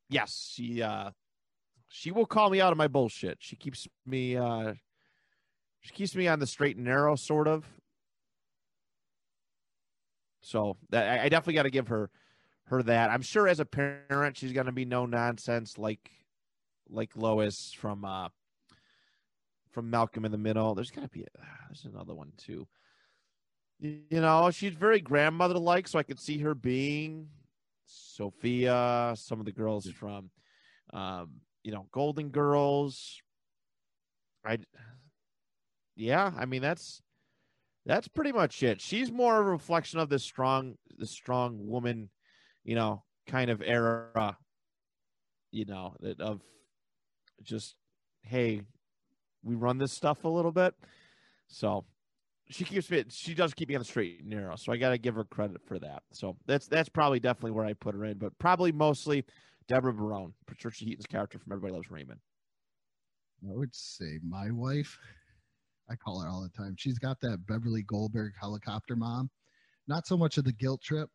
yes, she, uh, she will call me out of my bullshit. She keeps me, uh, she keeps me on the straight and narrow, sort of. So that I, definitely got to give her, her that. I'm sure as a parent, she's going to be no nonsense like like Lois from uh from Malcolm in the Middle. There's gotta be a, there's another one too. You know, she's very grandmother like, so I could see her being Sophia, some of the girls from um, you know, Golden Girls. I yeah, I mean that's that's pretty much it. She's more a reflection of the strong the strong woman, you know, kind of era, you know, of just hey we run this stuff a little bit so she keeps me she does keep me on the straight and narrow so i gotta give her credit for that so that's that's probably definitely where i put her in but probably mostly deborah barone patricia heaton's character from everybody loves raymond I would say my wife. I call her all the time. She's got that Beverly Goldberg helicopter mom. Not so much of the guilt trip,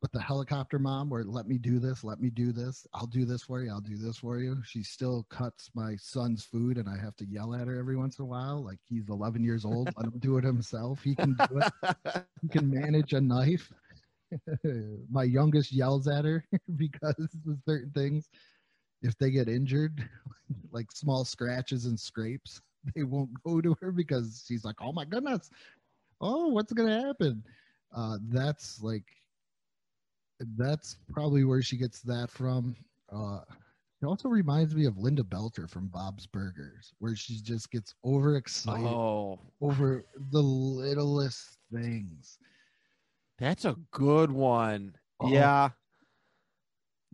but the helicopter mom where let me do this, let me do this. I'll do this for you. I'll do this for you. She still cuts my son's food and I have to yell at her every once in a while. Like he's 11 years old. Let him do it himself. He can do it. He can manage a knife. my youngest yells at her because of certain things. If they get injured, like small scratches and scrapes, they won't go to her because she's like, "Oh my goodness, oh what's gonna happen?" Uh, that's like, that's probably where she gets that from. Uh, it also reminds me of Linda Belcher from Bob's Burgers, where she just gets overexcited Oh, over the littlest things. that's a good one. Oh. Yeah,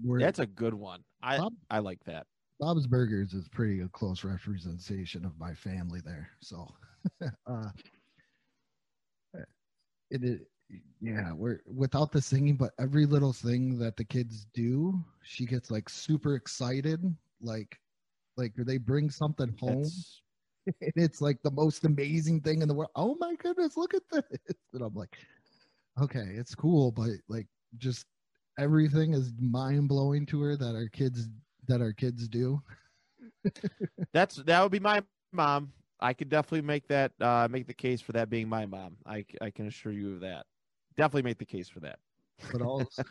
Where that's a good one. I Bob- I like that. Bob's Burgers is pretty a close representation of my family there. So, uh, it, it yeah, we're without the singing, but every little thing that the kids do, she gets like super excited. Like, like they bring something home, and it's like the most amazing thing in the world. Oh my goodness, look at this! And I'm like, okay, it's cool, but like just everything is mind blowing to her that our kids that our kids do. that's that would be my mom. I could definitely make that uh make the case for that being my mom. I I can assure you of that. Definitely make the case for that. but also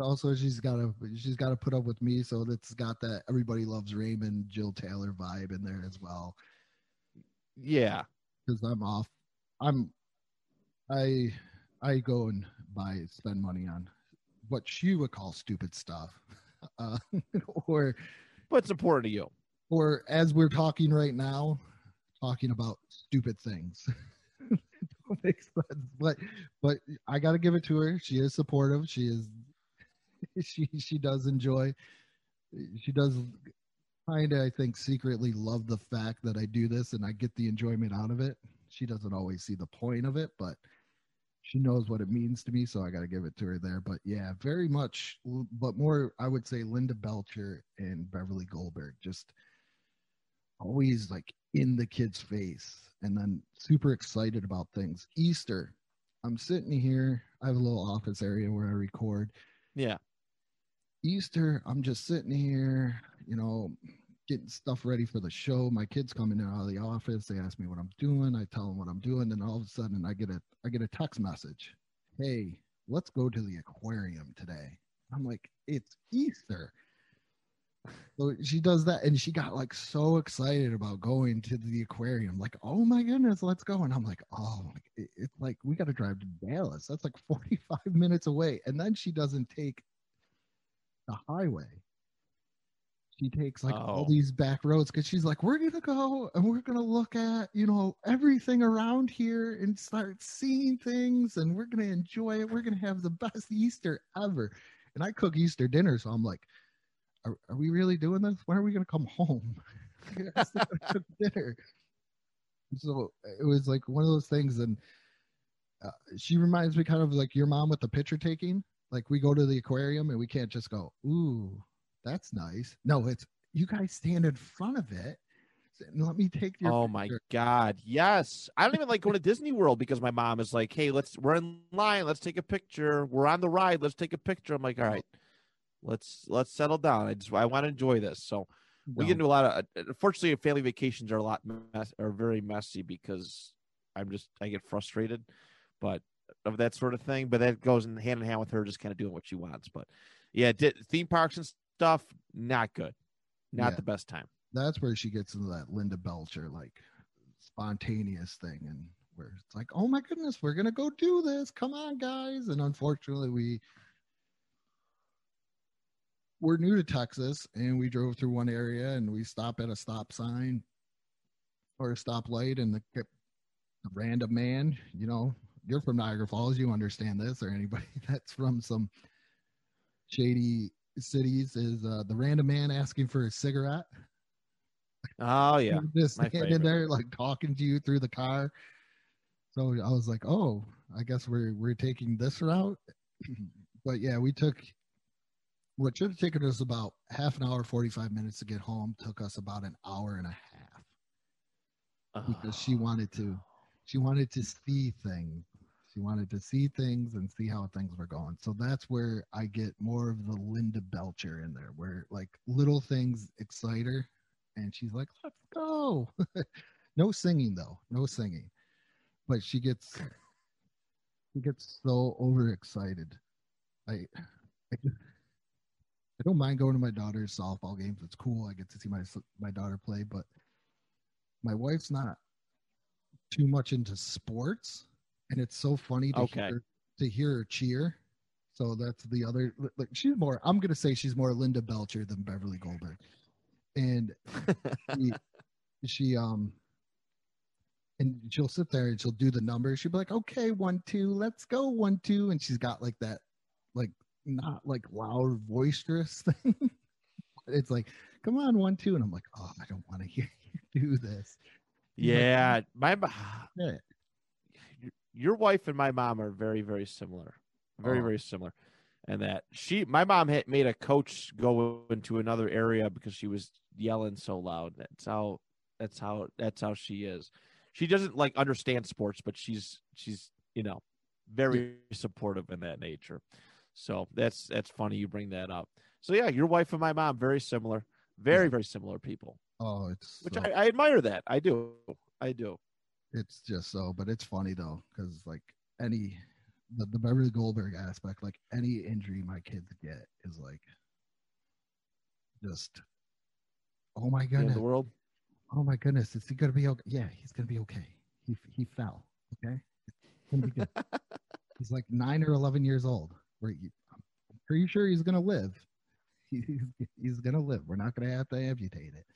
also she's got to she's got to put up with me so that's got that everybody loves raymond jill taylor vibe in there as well Yeah. because i'm off i'm i i go and buy spend money on what she would call stupid stuff uh or But it's important to you. or as we're talking right now talking about stupid things Don't make sense. but but i gotta give it to her she is supportive she is she she does enjoy she does kind of i think secretly love the fact that i do this and i get the enjoyment out of it she doesn't always see the point of it but she knows what it means to me so i got to give it to her there. But yeah very much but more i would say linda belcher and beverly goldberg just always like in the kid's face and then super excited about things. Easter i'm sitting here i have a little office area where i record. Yeah. Easter, I'm just sitting here, you know, getting stuff ready for the show. My kids coming in out of the office. They ask me what I'm doing. I tell them what I'm doing. Then all of a sudden, I get a I get a text message. Hey, let's go to the aquarium today. I'm like, it's Easter. So she does that, and she got like so excited about going to the aquarium. Like, oh my goodness, let's go! And I'm like, oh, it's like we got to drive to Dallas. That's like 45 minutes away. And then she doesn't take the highway. She takes like all Oh. these back roads because she's like, we're gonna go and we're gonna look at you know everything around here and start seeing things and we're gonna enjoy it. We're gonna have the best Easter ever. And I cook Easter dinner, so I'm like, are, are we really doing this? When are we gonna come home? I still gotta cook dinner. So it was like one of those things, and uh, she reminds me kind of like your mom with the picture taking. Like we go to the aquarium and we can't just go, "Ooh, that's nice." No, it's you guys stand in front of it and let me take your. Oh my god. Yes. I don't even like going to Disney World because my mom is like, "Hey, let's we're in line, let's take a picture. We're on the ride, let's take a picture." I'm like, "All right. Let's let's settle down. I just I want to enjoy this." So, we get into a lot of uh, unfortunately family vacations are a lot mess, are very messy because I'm just I get frustrated but of that sort of thing but that goes in hand in hand with her just kind of doing what she wants but yeah di- theme parks and stuff not good not Yeah. the best time that's where she gets into that Linda Belcher like spontaneous thing and where it's like, oh my goodness, we're gonna go do this. Come on, guys. And unfortunately we we're new to Texas and we drove through one area and we stop at a stop sign or a stoplight and the, the random man, you know, you're from Niagara Falls, you understand this, or anybody that's from some shady cities is uh, the random man asking for a cigarette. oh yeah just standing there like talking to you through the car. So I was like, oh, I guess we're we're taking this route. but yeah, we took what should have taken us about half an hour, forty five minutes to get home. Took us about an hour and a half because she wanted to she wanted to see things. Wanted to see things and see how things were going. So that's where I get more of the Linda Belcher in there, where like little things excite her, and she's like, "Let's go." no singing though, no singing, but she gets she gets so overexcited. I, I, I don't mind going to my daughter's softball games. It's cool. I get to see my my daughter play, but my wife's not too much into sports, and it's so funny to Okay. hear to hear her cheer. So that's the other. Like she's more. I'm gonna say she's more Linda Belcher than Beverly Goldberg, and she, she um and she'll sit there and she'll do the numbers she'll be like okay one two let's go one two and she's got like that like not like loud boisterous thing it's like come on one two and i'm like oh i don't want to hear you do this yeah, my Yeah. Your wife and my mom are very very similar, very Oh. very similar, and that she my mom had made a coach go into another area because she was yelling so loud. That's how that's how that's how she is. She doesn't like understand sports, but she's she's you know very supportive in that nature. So that's that's funny you bring that up. So yeah, your wife and my mom very similar, very very similar people, oh it's which so- I, I admire. That I do, I do. It's just so but it's funny though because like any the, the beverly goldberg aspect like any injury my kids get is like just oh my The end of goodness the world. oh my goodness, is he gonna be okay? Yeah, he's gonna be okay. He he fell. Okay, it's gonna be good. he's like nine or eleven years old. We're, I'm pretty sure he's gonna live. He's he's gonna live. We're not gonna have to amputate it.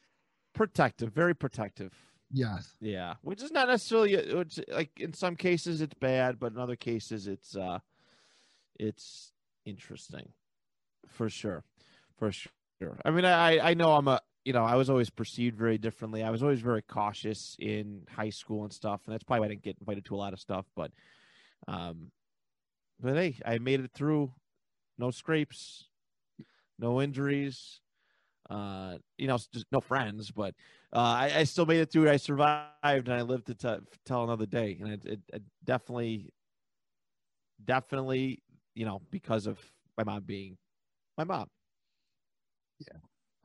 protective, very protective. Yes. Yeah, which is not necessarily it's like in some cases it's bad, but in other cases it's uh it's interesting for sure, for sure. I mean, I I know I'm a you know I was always perceived very differently. I was always very cautious in high school and stuff, and that's probably why I didn't get invited to a lot of stuff. But um, but hey, I made it through, no scrapes, no injuries. Uh, you know, just no friends, but uh, I, I still made it through it. I survived and I lived to t- tell another day. And it, it, it definitely, definitely, you know, because of my mom being my mom. Yeah.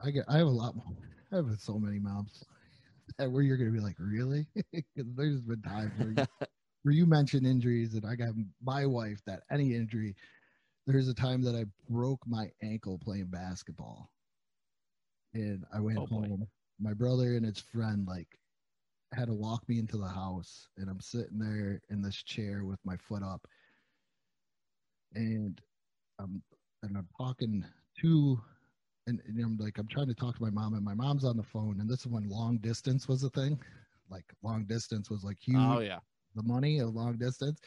I get. I have a lot more. I have so many moms that where you're gonna be like, really? Because there's been times where you, where you mention injuries, and I got my wife that any injury. There's a time that I broke my ankle playing basketball, and I went Oh, boy. home. My brother and his friend like had to walk me into the house, and I'm sitting there in this chair with my foot up, and I'm and I'm talking to and, and I'm like, I'm trying to talk to my mom, and my mom's on the phone. And this is when long distance was a thing. Like long distance was like huge. Oh yeah. The money of long distance.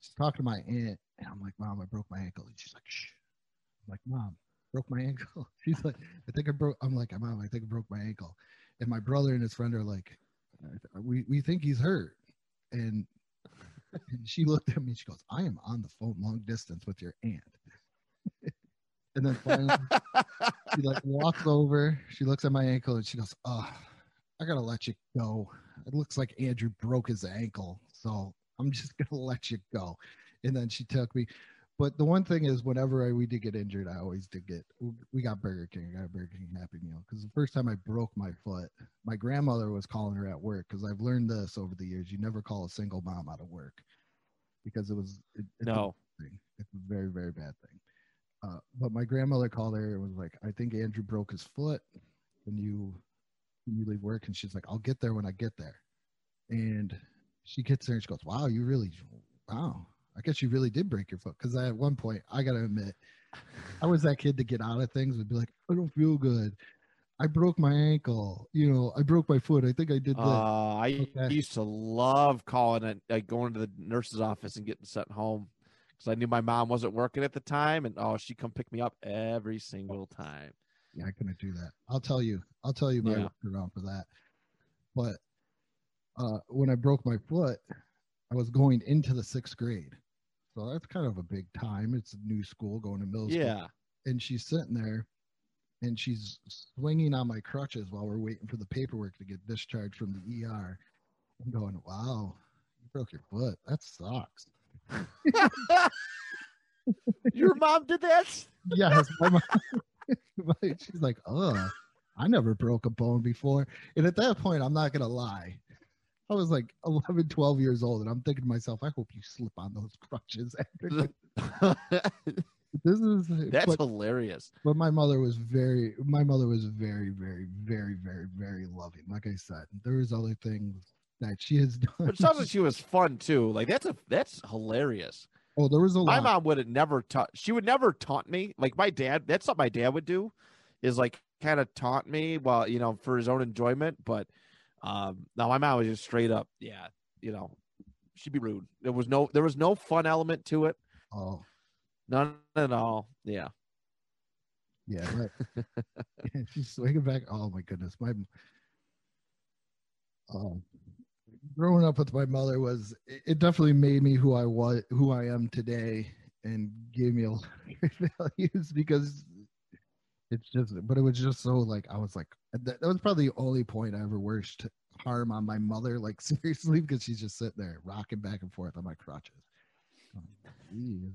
She's talking to my aunt, and I'm like, Mom, I broke my ankle. And she's like, Shh. I'm like, Mom, broke my ankle. She's like, I think I broke. I'm like, Mom, I think I broke my ankle. And my brother and his friend are like, we we think he's hurt. And and she looked at me. She goes, I am on the phone long distance with your aunt. and then finally, she like walks over. She looks at my ankle and she goes, "Oh, I gotta let you go. It looks like Andrew broke his ankle, so I'm just gonna let you go." And then she took me. But the one thing is, whenever I, we did get injured, I always did get. We got Burger King. I got a Burger King Happy Meal because the first time I broke my foot, my grandmother was calling her at work because I've learned this over the years. You never call a single mom out of work because it was it, it's a No. thing. It's a very very bad thing. Uh, but my grandmother called her and was like, "I think Andrew broke his foot when you when you leave work." And she's like, "I'll get there when I get there." And she gets there and she goes, "Wow, you really, wow, I guess you really did break your foot." Because at one point, I gotta admit, I was that kid to get out of things would be like, "I don't feel good." I broke my ankle. You know, I broke my foot. I think I did this. Uh, I Okay. used to love calling it, like going to the nurse's office and getting sent home because I knew my mom wasn't working at the time, and oh, she come pick me up every single time. Yeah, I couldn't do that. I'll tell you. I'll tell you my Yeah. workaround for that. But uh, when I broke my foot, I was going into the sixth grade, so that's kind of a big time. It's a new school going to middle school. Yeah, And she's sitting there, and she's swinging on my crutches while we're waiting for the paperwork to get discharged from the ER. I'm going, wow, you broke your foot. That sucks. your mom did this? yes, my mom, she's like, oh, I never broke a bone before. And at that point, I'm not gonna lie, I was like 11, 12 years old, and I'm thinking to myself, I hope you slip on those crutches this is uh, That's but, hilarious. but my mother was very my mother was very, very, very, very, very loving. Like I said, there was other things that she has done. But it sounds like she was fun too. Like that's a that's hilarious. oh, there was a My mom would have never taught. She would never taunt me. Like my dad. That's what my dad would do, is like kind of taunt me while you know for his own enjoyment. But um no, my mom was just straight up. Yeah, you know, she'd be rude. There was no there was no fun element to it. Oh, None at all. Yeah. yeah. But, she's swinging back. Oh my goodness, my um, growing up with my mother was it it definitely made me who I was, who I am today, and gave me a lot of values because it's just. But it was just so like I was like that, that was probably the only point I ever wished harm on my mother, like seriously, because she's just sitting there rocking back and forth on my crutches. Going, oh, "Geez,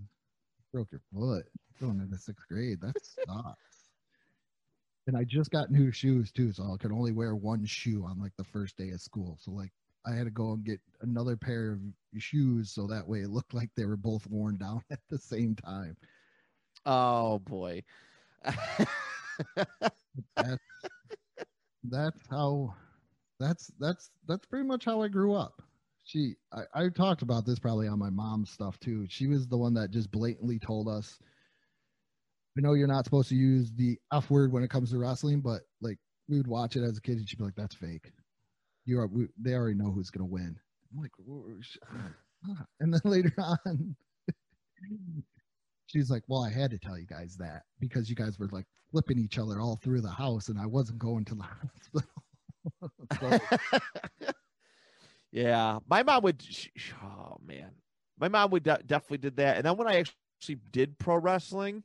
broke your foot going into sixth grade. That sucks. and I just got new shoes too, so I could only wear one shoe on like the first day of school. So like I had to go and get another pair of shoes so that way it looked like they were both worn down at the same time. Oh boy. That's that's how that's that's that's pretty much how I grew up. She I, I talked about this probably on my mom's stuff too. She was the one that just blatantly told us I know you're not supposed to use the F word when it comes to wrestling, but like we would watch it as a kid and she'd be like, That's fake. You are we, they already know who's gonna win. I'm like, "Ah." and then later on she's like, Well, I had to tell you guys that because you guys were like flipping each other all through the house and I wasn't going to the hospital. so, yeah, my mom would. sh- sh- Oh man, my mom would de- definitely did that. And then when I actually did pro wrestling,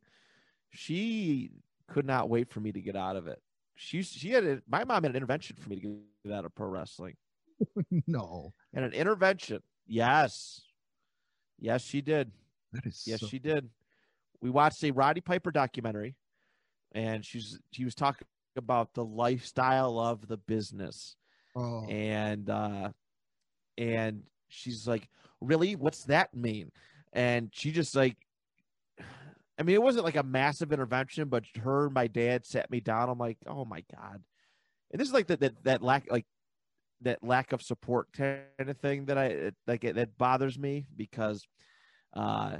she could not wait for me to get out of it. She she had a, my mom had an intervention for me to get out of pro wrestling. no, And an intervention, yes, yes, she did. that is Yes, so, she did. We watched a Roddy Piper documentary, and she's she was talking about the lifestyle of the business. oh, and uh and she's like really? What's that mean? And she just like i mean it wasn't like a massive intervention but her and my dad sat me down. I'm like oh my god. And this is like that that, that lack like that lack of support kind of thing that i like that bothers me because uh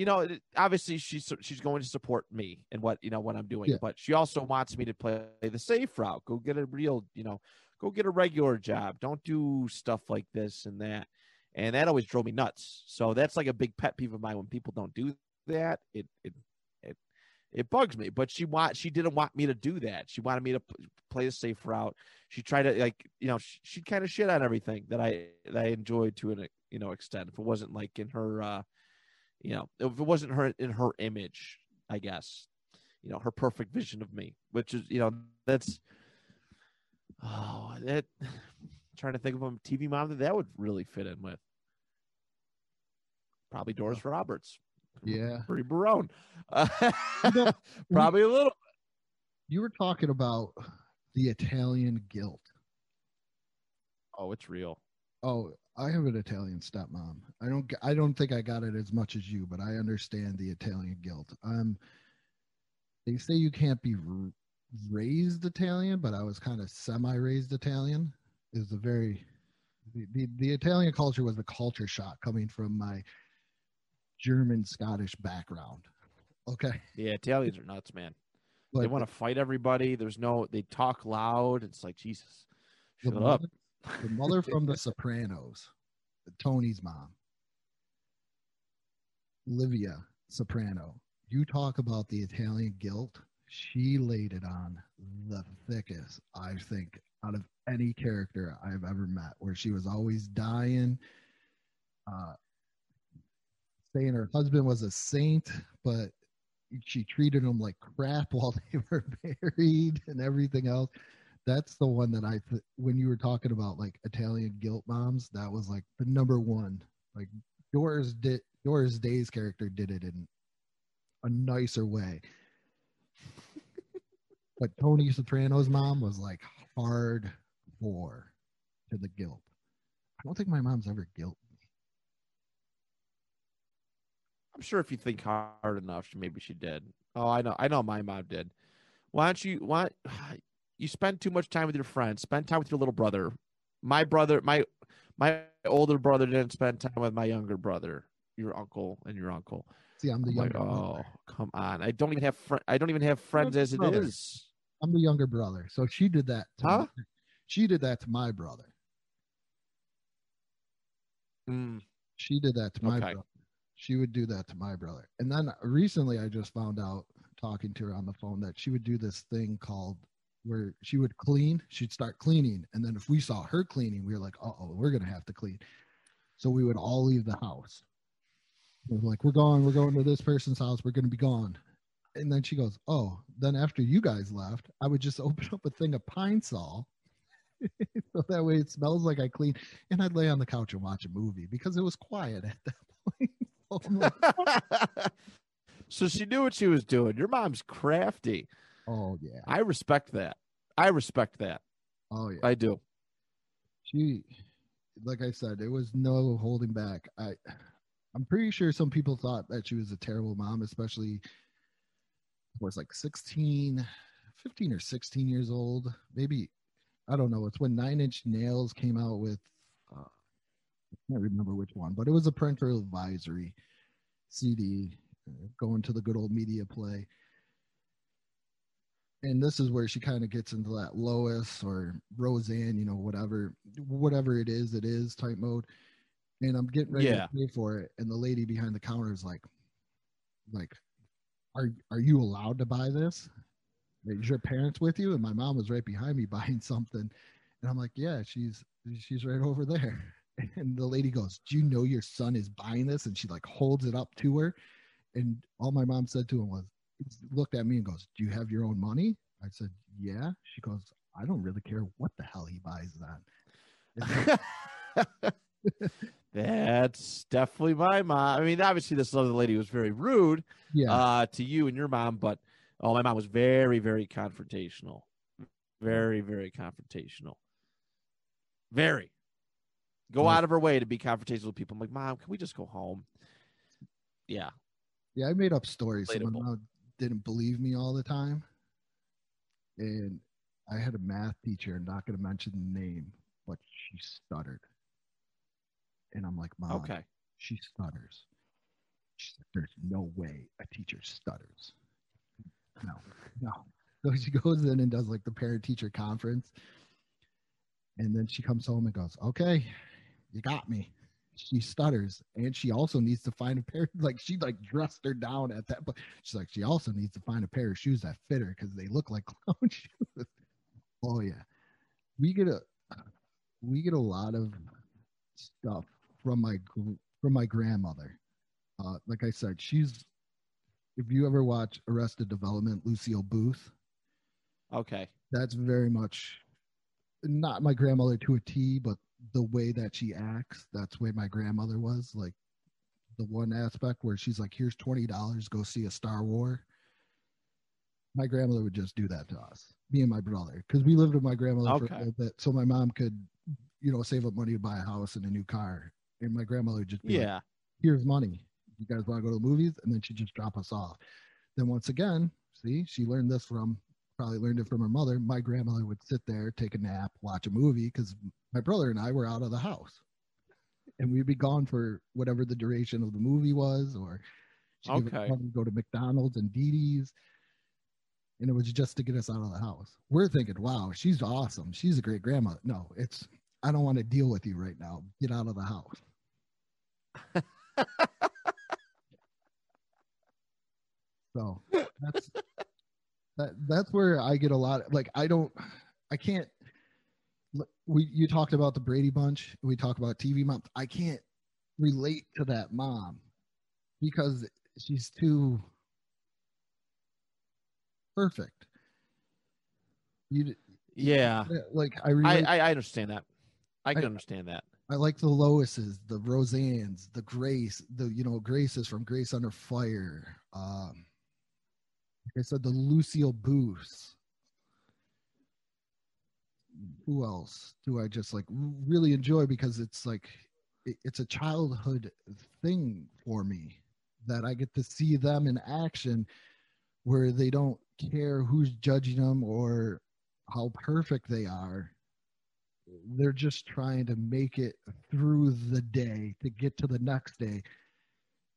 you know obviously she's she's going to support me and what you know what i'm doing Yeah. but she also wants me to play the safe route go get a real you know go get a regular job. Don't do stuff like this and that. And that always drove me nuts. So that's like a big pet peeve of mine when people don't do that. It it it it bugs me. But she want she didn't want me to do that. She wanted me to p- play the safe route. She tried to like you know she, she'd kind of shit on everything that I that I enjoyed to an you know extent. If it wasn't like in her uh you know if it wasn't her in her image, I guess you know her perfect vision of me, which is you know that's Oh, that trying to think of a TV mom that that would really fit in with. Probably Doris Roberts. yeah. Pretty Barone. Uh, know, probably a little. You were talking about the Italian guilt. Oh, it's real. Oh, I have an Italian stepmom. I don't. I don't think I got it as much as you, but I understand the Italian guilt. Um, they say you can't be raised Italian, but I was kind of semi-raised Italian. Is a very the, the the Italian culture was a culture shock coming from my German Scottish background. Okay, Yeah, Italians are nuts, man. like they want to fight everybody. There's no. They talk loud. It's like Jesus. Shut up. mother- the mother from The Sopranos, Tony's mom, Livia Soprano. You talk about the Italian guilt. She laid it on the thickest, I think, out of any character I've ever met, where she was always dying, uh, saying her husband was a saint, but she treated him like crap while they were married and everything else that's the one that I th- when you were talking about like Italian guilt moms, that was like the number one. Like Doris did Doris Day's character did it in a nicer way. but Tony Soprano's mom was like hard for to the guilt. I don't think my mom's ever guilt. I'm sure if you think hard enough, she- maybe she did. Oh, I know. I know my mom did. Why don't you? Why you spend too much time with your friends? Spend time with your little brother. My brother, my my older brother didn't spend time with my younger brother, your uncle and your uncle. See, I'm the I'm like, younger oh, brother. come on! I don't even have fr- I don't even have friends as it is. I'm the younger brother. So she did that. To Huh? she did that to my brother. Mm, She did that to my Okay. brother. She would do that to my brother. And then recently I just found out talking to her on the phone that she would do this thing called where she would clean, she'd start cleaning. And then if we saw her cleaning, we were like, uh oh, we're gonna have to clean. So we would all leave the house. We're like, we're going, we're going to this person's house, we're gonna be gone. And then she goes, Oh, then after you guys left, I would just open up a thing of pine sol. so that way it smells like I clean and I'd lay on the couch and watch a movie because it was quiet at that point. So she knew what she was doing. Your mom's crafty. Oh yeah, I respect that. I respect that. oh yeah. I do. She, like I said, it was no holding back. I, I'm pretty sure some people thought that she was a terrible mom, especially was like 16, 15 or 16 years old. Maybe I don't know. It's when Nine Inch Nails came out with. Uh, I can't remember which one, but it was a parental advisory CD uh, going to the good old media play. And this is where she kind of gets into that Lois or Roseanne, you know, whatever, whatever it is, it is type mode. And I'm getting ready Yeah. to pay for it, and the lady behind the counter is like, like, are are you allowed to buy this? Is your parents with you? And my mom was right behind me buying something, and I'm like, yeah, she's she's right over there. And the lady goes, do you know your son is buying this? And she like holds it up to her, and all my mom said to him was, looked at me and goes, do you have your own money? I said, yeah. She goes, I don't really care what the hell he buys that. That's definitely my mom. I mean, obviously, this other lady was very rude Yeah, uh, to you and your mom, but oh, my mom was very, very confrontational. Very, very confrontational. Very. Go Yeah. out of her way to be confrontational with people. I'm like, Mom, can we just go home? Yeah. yeah. I made up stories. So my Relatable. mom didn't believe me all the time, and I had a math teacher. I'm not going to mention the name, but she stuttered, and I'm like, Mom, Okay. she stutters. She said, There's no way a teacher stutters. No, no. So she goes in and does like the parent teacher conference. And then she comes home and goes, Okay, you got me. She stutters and she also needs to find a pair. Like she like dressed her down at that point. She's like, she also needs to find a pair of shoes that fit her because they look like clown shoes. oh yeah. We get a we get a lot of stuff from my from my grandmother. Uh, like I said, she's. If you ever watch Arrested Development, Lucille Bluth, Okay. that's very much not my grandmother to a T, but the way that she acts, that's the way my grandmother was. Like the one aspect where she's like, "Here's twenty dollars, go see a Star War." My grandmother would just do that to us, me and my brother, because we lived with my grandmother for a little bit, so my mom could, you know, save up money to buy a house and a new car, and my grandmother would just be like, Yeah. here's money. You guys want to go to the movies? And then she'd just drop us off. Then once again, see, she learned this from probably learned it from her mother. My grandmother would sit there, take a nap, watch a movie because my brother and I were out of the house. And we'd be gone for whatever the duration of the movie was, or she'd Okay. go to McDonald's and Dee Dee's. And it was just to get us out of the house. We're thinking, wow, she's awesome. She's a great grandmother. No, it's I don't want to deal with you right now. Get out of the house. So that's that that's where I get a lot Of, like I don't I can't we you talked about the Brady Bunch, we talk about TV moms. I can't relate to that mom because she's too perfect. You Yeah. like I I, relate I, I understand that. I can I- understand that. I like the Loises, the Roseannes, the Grace, the you know Graces from Grace Under Fire. Um, I said, the Lucille Bluths. who else do I just like really enjoy because it's like it's a childhood thing for me that I get to see them in action where they don't care who's judging them or how perfect they are. They're just trying to make it through the day to get to the next day.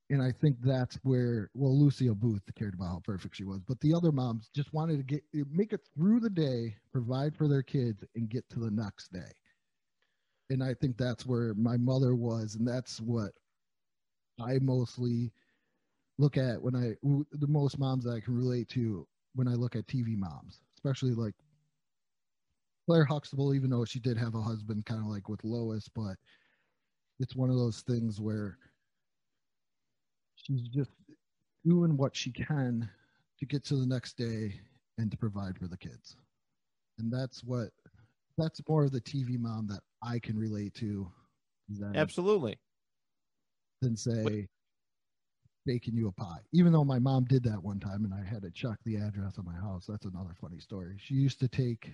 And I think that's where, well, Lucille Bluth cared about how perfect she was, but the other moms just wanted to get make it through the day, provide for their kids, and get to the next day. And I think that's where my mother was, and that's what I mostly look at when I the most moms that I can relate to when I look at TV moms, especially like Claire Huxtable, even though she did have a husband, kind of like with Lois, but it's one of those things where she's just doing what she can to get to the next day and to provide for the kids. And that's what that's more of the TV mom that I can relate to than, Absolutely. than say baking you a pie. Even though my mom did that one time and I had to check the address of my house. That's another funny story. She used to take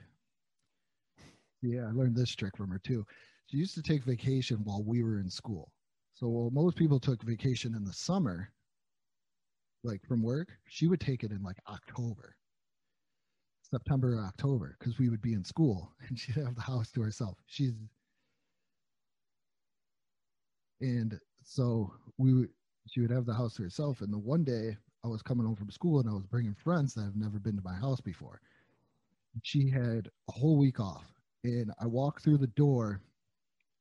yeah, I learned this trick from her too. She used to take vacation while we were in school. So while most people took vacation in the summer, like from work, she would take it in like October, September or October, because we would be in school and she'd have the house to herself. She's and so we would she would have the house to herself. And the one day I was coming home from school and I was bringing friends that have never been to my house before. She had a whole week off, and I walked through the door,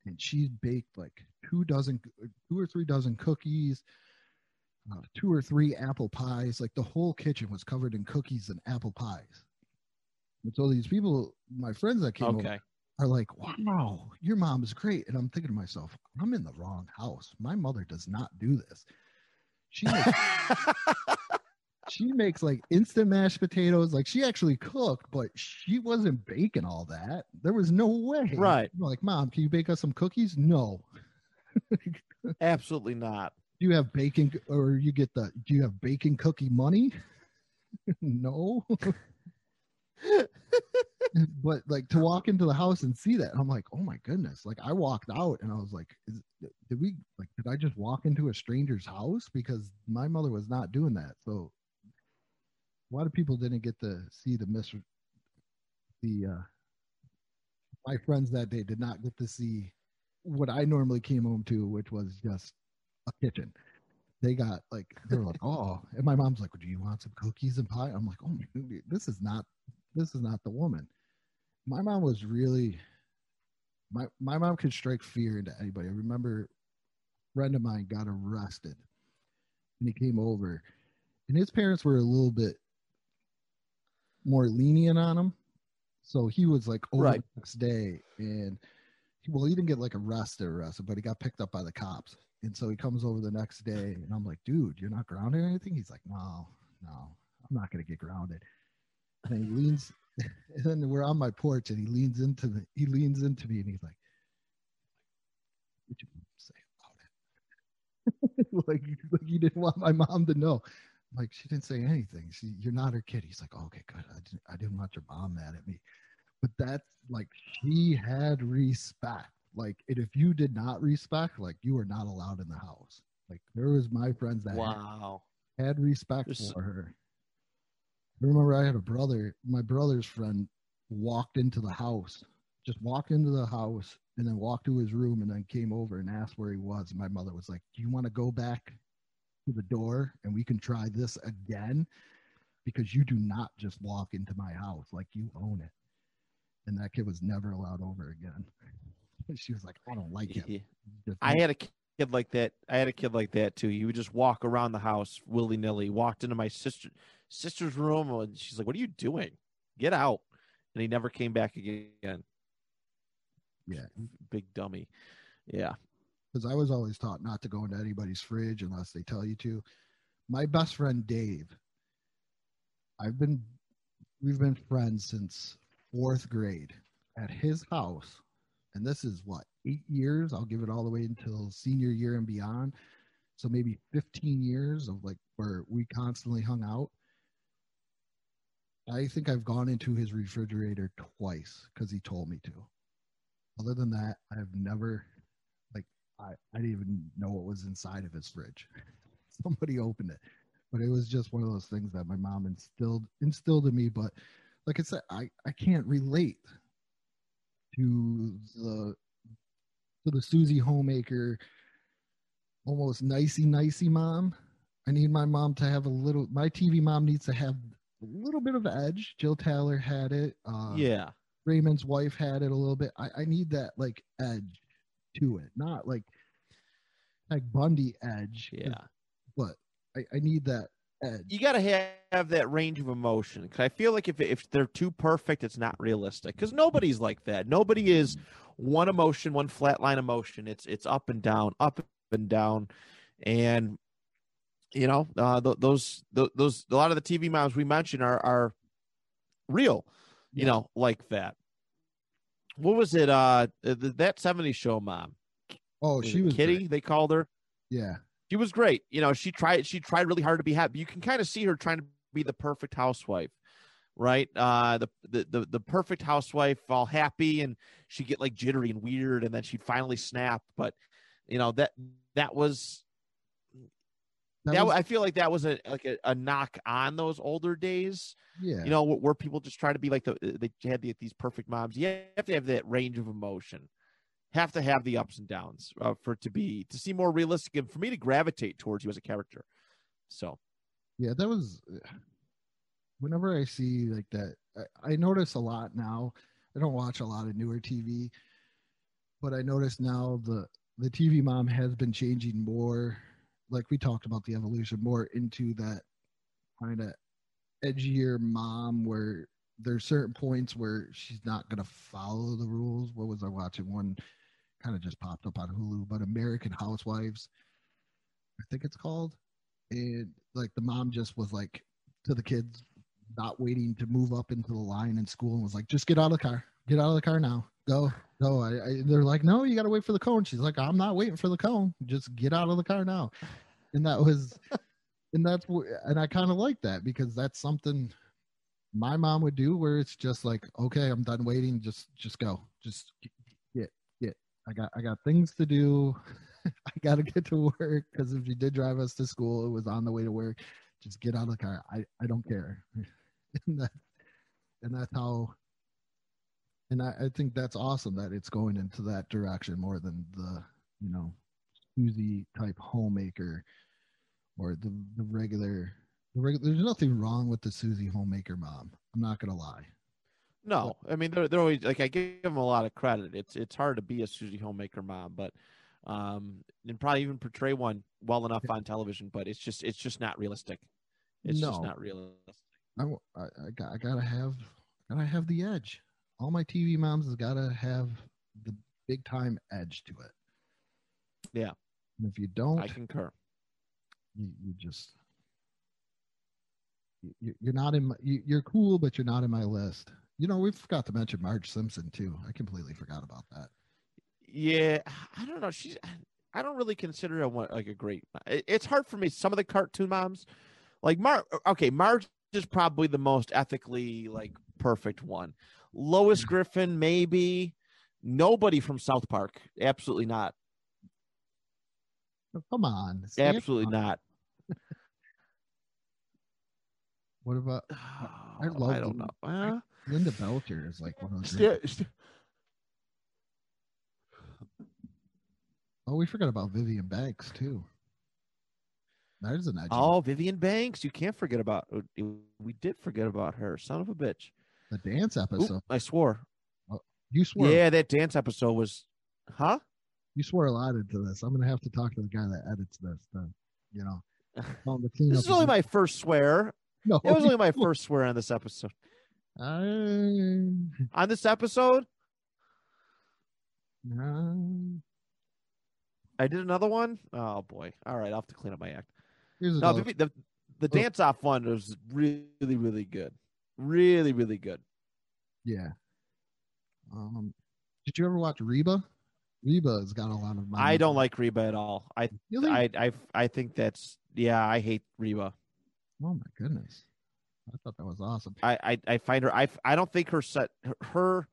and she baked like two dozen, two or three dozen cookies, uh, two or three apple pies. Like the whole kitchen was covered in cookies and apple pies. And so these people, my friends that came over, Okay. are like, wow, your mom is great. And I'm thinking to myself, I'm in the wrong house. My mother does not do this. She makes, she makes like instant mashed potatoes. Like she actually cooked, but she wasn't baking all that. There was no way. Right. Like, mom, can you bake us some cookies? No. Absolutely not. Do you have bacon or you get the do you have bacon cookie money? no. but like to walk into the house and see that, I'm like, oh my goodness! Like I walked out and I was like, is, did we like did I just walk into a stranger's house because my mother was not doing that? So a lot of people didn't get to see the mis the uh my friends that day did not get to see what I normally came home to, which was just a kitchen. They got like they were like, oh, and my mom's like, do you want some cookies and pie? I'm like, oh my, this is not this is not the woman. My mom was really my my mom could strike fear into anybody. I remember a friend of mine got arrested and he came over and his parents were a little bit more lenient on him. So he was like over Right. the next day and well, he didn't get like arrested, or arrested, but he got picked up by the cops. And so he comes over the next day and I'm like, dude, you're not grounded or anything? He's like, no, no, I'm not gonna get grounded. And he leans and then we're on my porch and he leans into the he leans into me and he's like, What you say about it? like, like he didn't want my mom to know. I'm like, she didn't say anything. She you're not her kid. He's like, oh, okay, good. I didn't I didn't want your mom mad at me. But that's like she had respect. Like and if you did not respect, like you were not allowed in the house. Like there was my friends that had Wow. had respect There's- for her. I remember I had a brother, my brother's friend walked into the house, just walked into the house and then walked to his room and then came over and asked where he was. And my mother was like, Do you want to go back to the door and we can try this again? Because you do not just walk into my house like you own it. And that kid was never allowed over again. she was like, I don't like him. Yeah. I had a kid like that. I had a kid like that too. He would just walk around the house willy nilly. Walked into my sister sister's room, and she's like, "What are you doing? Get out!" And he never came back again. Yeah. Big dummy. Yeah. because I was always taught not to go into anybody's fridge unless they tell you to. My best friend Dave, I've been, we've been friends since fourth grade at his house, and this is what eight years. I'll give it all the way until senior year and beyond. So maybe 15 years of like where we constantly hung out. I think I've gone into his refrigerator twice because he told me to. Other than that, I have never, like, I, I didn't even know what was inside of his fridge. Somebody opened it, but it was just one of those things that my mom instilled instilled in me. But like I said, I I can't relate to the to the Susie homemaker, almost nicey nicey mom. I need my mom to have a little. My TV mom needs to have a little bit of edge. Jill Taylor had it. Uh, yeah. Raymond's wife had it a little bit. I, I need that like edge to it, not like like Bundy edge. Yeah. But I, I need that You got to have, have that range of emotion because I feel like if if they're too perfect, it's not realistic. Because nobody's like that. Nobody is one emotion, one flatline emotion. It's it's up and down, up and down, and you know uh, th- those th- those a lot of the TV moms we mentioned are are real. You Yeah. know, like that. What was it? Uh, th- that '70s show mom. Oh, she was Kitty. great. They called her. Yeah. She was great. You know, she tried she tried really hard to be happy. You can kind of see her trying to be the perfect housewife, right? Uh the the the, the perfect housewife, all happy, and she'd get like jittery and weird, and then she'd finally snap. But you know that that was That that, was- I feel like that was a like a, a knock on those older days. yeah. You know, where, where people just try to be like the they had the, these perfect moms. You have to have that range of emotion. Have to have the ups and downs uh, for it to be to seem more realistic and for me to gravitate towards you as a character. So. Yeah that was whenever i see like that I, I notice a lot now. I don't watch a lot of newer tv but i notice now the the tv mom has been changing more like we talked about the evolution more into that kind of edgier mom where there's certain points where she's not going to follow the rules. What was i watching? One kind of just popped up on hulu but american housewives i think it's called. And like the mom just was like to the kids not waiting to move up into the line in school and was like just get out of the car. Get out of the car now. Go. Go. I, I, they're like no you got to wait for the cone. She's like i'm not waiting for the cone. Just get out of the car now. And that was and that's and i kind of like that because that's something my mom would do where it's just like okay i'm done waiting. Just just go. Just i got i got things to do. I gotta get to work because if she did drive us to school it was on the way to work. Just get out of the car. I i don't care. And that and that's how and I, I think that's awesome that it's going into that direction more than the you know Susie type homemaker or the the regular the regular there's nothing wrong with the Susie homemaker mom. I'm not gonna lie no, I mean they're they're always like I give them a lot of credit. It's it's hard to be a Susie homemaker mom, but um and probably even portray one well enough on television, but it's just it's just not realistic. It's just not realistic. I, I, I got, I gotta have, gotta have the edge. All my TV moms has gotta have the big time edge to it. Yeah. And if you don't, I concur. you, you just, you, you're not in my, you, you're cool, but you're not in my list. You know, we forgot to mention Marge Simpson too. I completely forgot about that. Yeah, I don't know. She's I don't really consider her one like a great. It's hard for me. Some of the cartoon moms, like Mar. Okay, Marge is probably the most ethically like perfect one. Lois Griffin, maybe. Nobody from South Park. Absolutely not. Oh, come on, Absolutely not. What about I I don't know. Uh, Linda Belcher? Is like one of those. sta- sta- Oh, we forgot about Vivian Banks too. That is an edge. oh, Vivian Banks. You can't forget about. We did forget about her. Son of a bitch. the dance Oop, episode. I swore. Oh, you swore. Yeah, that dance episode was. Huh? You swore a lot into this. I'm gonna have to talk to the guy that edits this. To, you know, tell him to clean This is only my first swear. No, It was only my first swear on this episode. I, On this episode, no. I did another one. Oh boy! All right, I'll have to clean up my act. No, the the, the Oh. dance off one was really, really good. Really, really good. yeah. Um, did you ever watch Reba? Reba has got a lot of. I don't like Reba at all. I, Really? I, I, I think that's yeah. I hate Reba. oh my goodness. I thought that was awesome. I, I, I find her. I, I don't think her set her,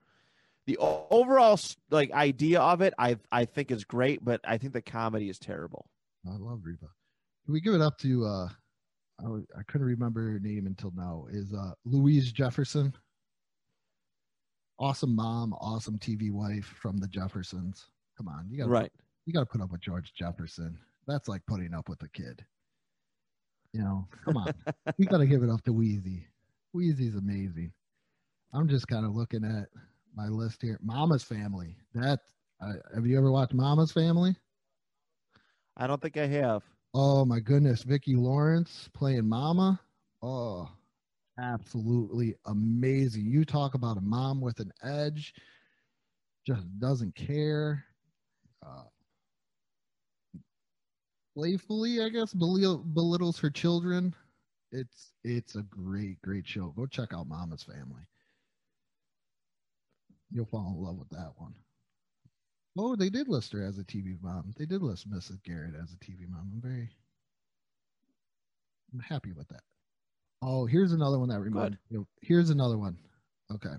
the overall like idea of it. I I think is great, but I think the comedy is terrible. I love Reba. Can we give it up to uh I, I couldn't remember her name until now. Is uh Louise Jefferson. Awesome mom, awesome TV wife from the Jeffersons. Come on, you gotta Right. you gotta put up with George Jefferson. That's like putting up with a kid. You know, come on. we gotta give it up to Weezy. Weezy's amazing. I'm just kind of looking at my list here. Mama's Family. That uh, have you ever watched Mama's Family? I don't think I have. Oh my goodness, Vicki Lawrence playing Mama. Oh, absolutely amazing. You talk about a mom with an edge, just doesn't care. Uh, playfully, I guess, belittle, belittles her children. It's it's a great, great show. Go check out Mama's Family. You'll fall in love with that one. Oh, they did list her as a TV mom. They did list Mrs. Garrett as a TV mom. I'm very I'm happy with that. Oh, here's another one that reminds you. Here's another one. Okay.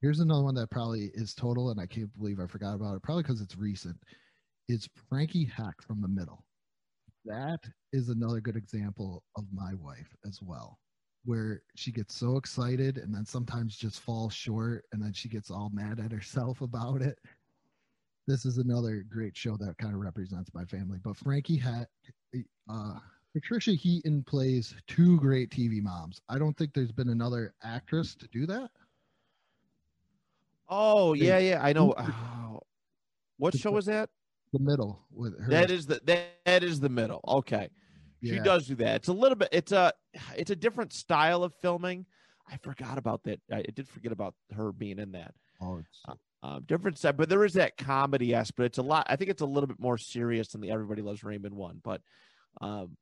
Here's another one that probably is total, and I can't believe I forgot about it. Probably because it's recent. It's Frankie Heck from the middle. That is another good example of my wife as well, where she gets so excited and then sometimes just falls short, and then she gets all mad at herself about it this is another great show that kind of represents my family. But Frankie Heck, uh, Patricia Heaton plays two great TV moms. I don't think there's been another actress to do that. Oh yeah, yeah. I know. Oh, what show was that? The middle with her. That is the that, that is the middle. Okay. She does do that. It's a little bit. It's a it's a different style of filming. I forgot about that. I did forget about her being in that. Oh, it's, Um, different side, but there is that comedy aspect. But it's a lot. I think it's a little bit more serious than the Everybody Loves Raymond one. But, um,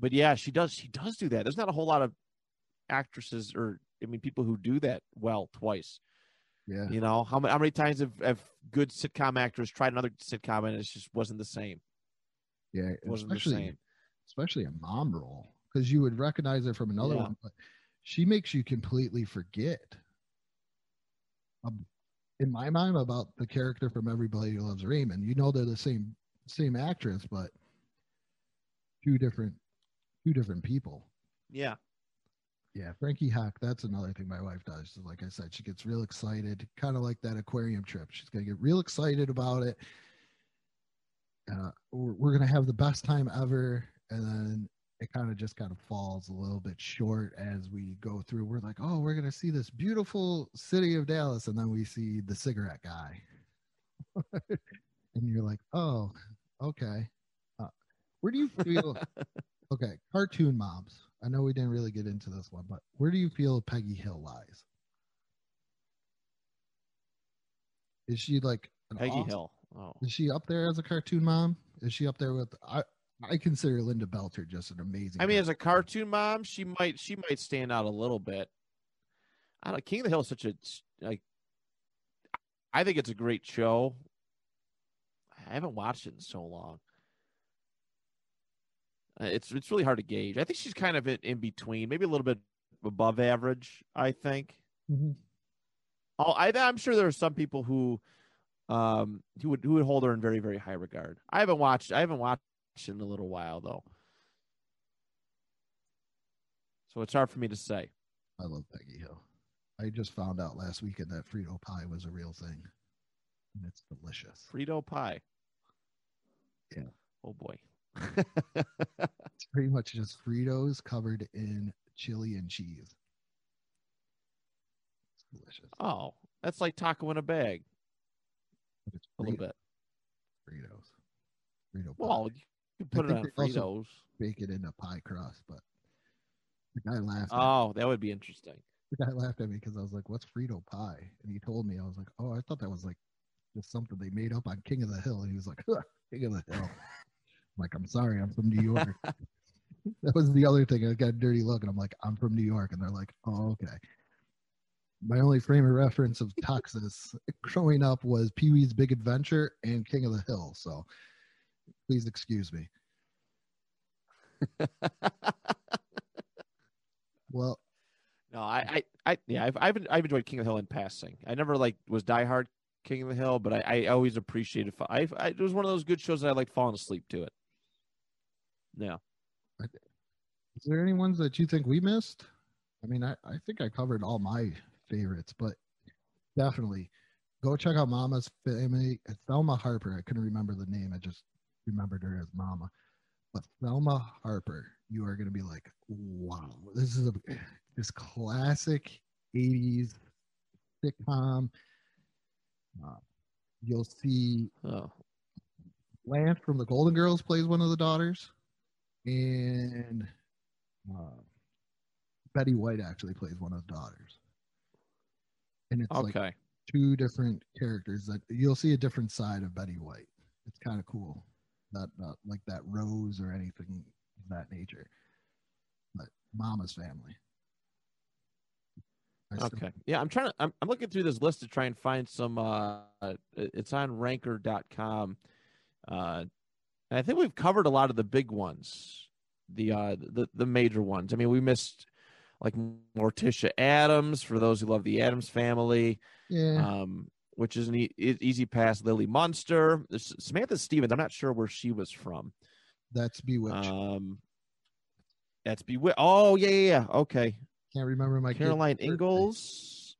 but yeah, she does. She does do that. There's not a whole lot of actresses or I mean people who do that well twice. Yeah. You know how many how many times have, have good sitcom actors tried another sitcom and it just wasn't the same. Yeah. It wasn't the same. especially a mom role because you would recognize her from another Yeah. one, but she makes you completely forget. Um, in my mind, about the character from Everybody Who Loves Raymond. You know they're the same same actress, but two different two different people. Yeah. Yeah, Frankie Heck. That's another thing my wife does. So like I said, she gets real excited, kind of like that aquarium trip. She's gonna get real excited about it. Uh, we're, we're gonna have the best time ever, and then it kind of just kind of falls a little bit short as we go through. We're like, oh, we're gonna see this beautiful city of Dallas, and then we see the cigarette guy, and you're like, oh, okay. Uh, where do you feel? okay, cartoon moms. I know we didn't really get into this one, but where do you feel Peggy Hill lies? Is she like an Peggy awesome- Hill. Oh. Is she up there as a cartoon mom? Is she up there with I? I consider Linda Belcher just an amazing. I mean, as a cartoon mom, she might she might stand out a little bit. I don't. King of the Hill is such a like. I think it's a great show. I haven't watched it in so long. Uh, It's it's really hard to gauge. I think she's kind of in, in between, maybe a little bit above average. I think. Mhm. Oh, I, I'm sure there are some people who, um, who would who would hold her in very very high regard. I haven't watched. I haven't watched in a little while though, so it's hard for me to say. I love Peggy Hill. I just found out last weekend that Frito pie was a real thing, and it's delicious. Frito pie. Yeah. Oh boy. It's pretty much just Fritos covered in chili and cheese. It's delicious. oh, that's like taco in a bag. But it's A little bit. Fritos. Frito pie. Well, you can put I it on Fritos. bake it into pie crust, but the guy laughed. At Oh, that would be interesting. the guy laughed at me because I was like, "What's Frito pie?" And he told me, I was like, "Oh, I thought that was like just something they made up on King of the Hill." And he was like, "King of the Hill." I'm like, "I'm sorry, I'm from New York." that was the other thing. I got a dirty look, and I'm like, "I'm from New York," and they're like, "Oh, okay." My only frame of reference of Texas growing up was Pee Wee's Big Adventure and King of the Hill. So, please excuse me. Well, No, I, I, I yeah, I've, I've, I've enjoyed King of the Hill in passing. I never like was diehard King of the Hill, but I, I always appreciated. I, I, it was one of those good shows that I like falling asleep to it. Yeah. is there any ones that you think we missed? I mean, I, I think I covered all my favorites, but definitely go check out Mama's Family. It's Thelma Harper. I couldn't remember the name. I just remembered her as Mama. But Thelma Harper, you are going to be like, wow, this is a this classic 80s sitcom. Uh, you'll see Oh, Blanche from the Golden Girls plays one of the daughters, and uh, Betty White actually plays one of the daughters. And it's like okay. two different characters that you'll see a different side of Betty White. It's kind of cool, not not like that Rose or anything of that nature, but Mama's family. I still- Okay. Yeah, I'm trying to. I'm, I'm looking through this list to try and find some. Uh, it's on Ranker.com, uh, and I think we've covered a lot of the big ones, the uh, the the major ones. I mean, we missed like Morticia Addams for those who love the Addams family, yeah, um, which is an e- easy pass. Lily Munster, Samantha Stephens. I'm not sure where she was from. that's Bewitched. Um, that's Bewitched. Oh yeah, yeah, yeah. Okay, Can't remember my Caroline. Ingalls.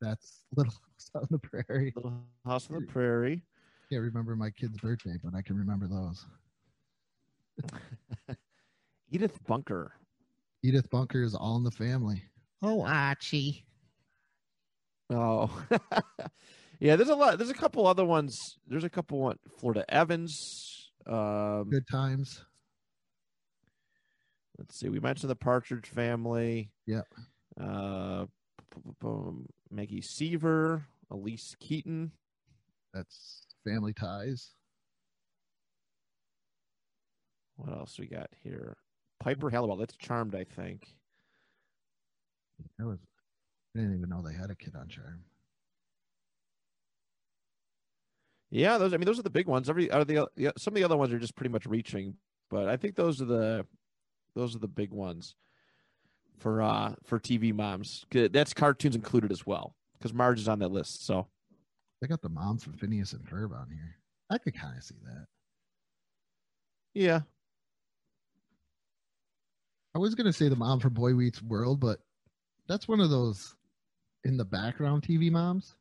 That's Little House on the Prairie. Little House on the Prairie. Can't remember my kid's birthday, but I can remember those. Edith Bunker. Edith Bunker is all in the family. Oh, Archie. Oh, yeah. There's a lot. There's a couple other ones. There's a couple one. Florida Evans. Um, Good times. let's see. We mentioned the Partridge Family. Yep. Uh, Maggie Seaver, Elyse Keaton. That's family ties. What else we got here? Piper Halliwell. That's Charmed, I think. That was. I didn't even know they had a kid on Charm. Yeah, those. I mean, those are the big ones. Every are the yeah, some of the other ones are just pretty much reaching, but I think those are the those are the big ones for uh for TV moms. That's cartoons included as well because Marge is on that list. So They got the mom from Phineas and Ferb on here. I could kind of see that. yeah, I was gonna say the mom from Boy Meets World, but that's one of those in the background TV moms.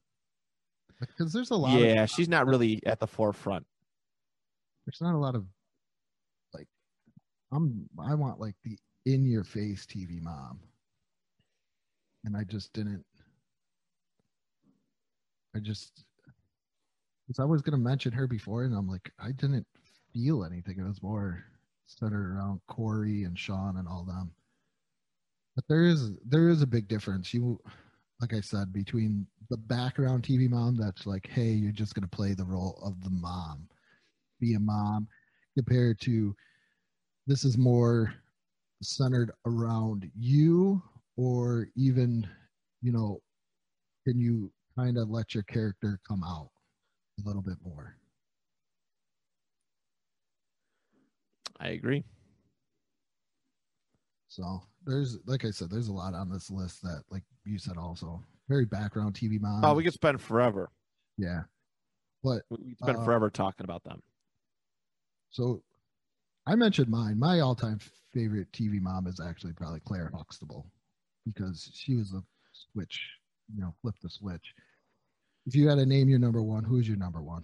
Because there's a lot. of- yeah, she's not really at the forefront. there's not a lot of like. I'm. I want like the in your face TV mom, and I just didn't. I just. Because I was gonna mention her before, and I'm like, I didn't feel anything. It was more centered around Cory and Shawn and all them. But there is there is a big difference. You, like I said, between the background TV mom that's like, hey, you're just gonna play the role of the mom, be a mom, compared to this is more centered around you, or even, you know, can you kind of let your character come out a little bit more? I agree. So there's, like I said, there's a lot on this list that, like you said, also very background TV mom. Oh, we could spend forever. yeah. But We could spend Uh, forever talking about them. so I mentioned mine. My all-time favorite TV mom is actually probably Claire Huxtable because she was a switch, you know, flip the switch. If you had to name your number one, who's your number one?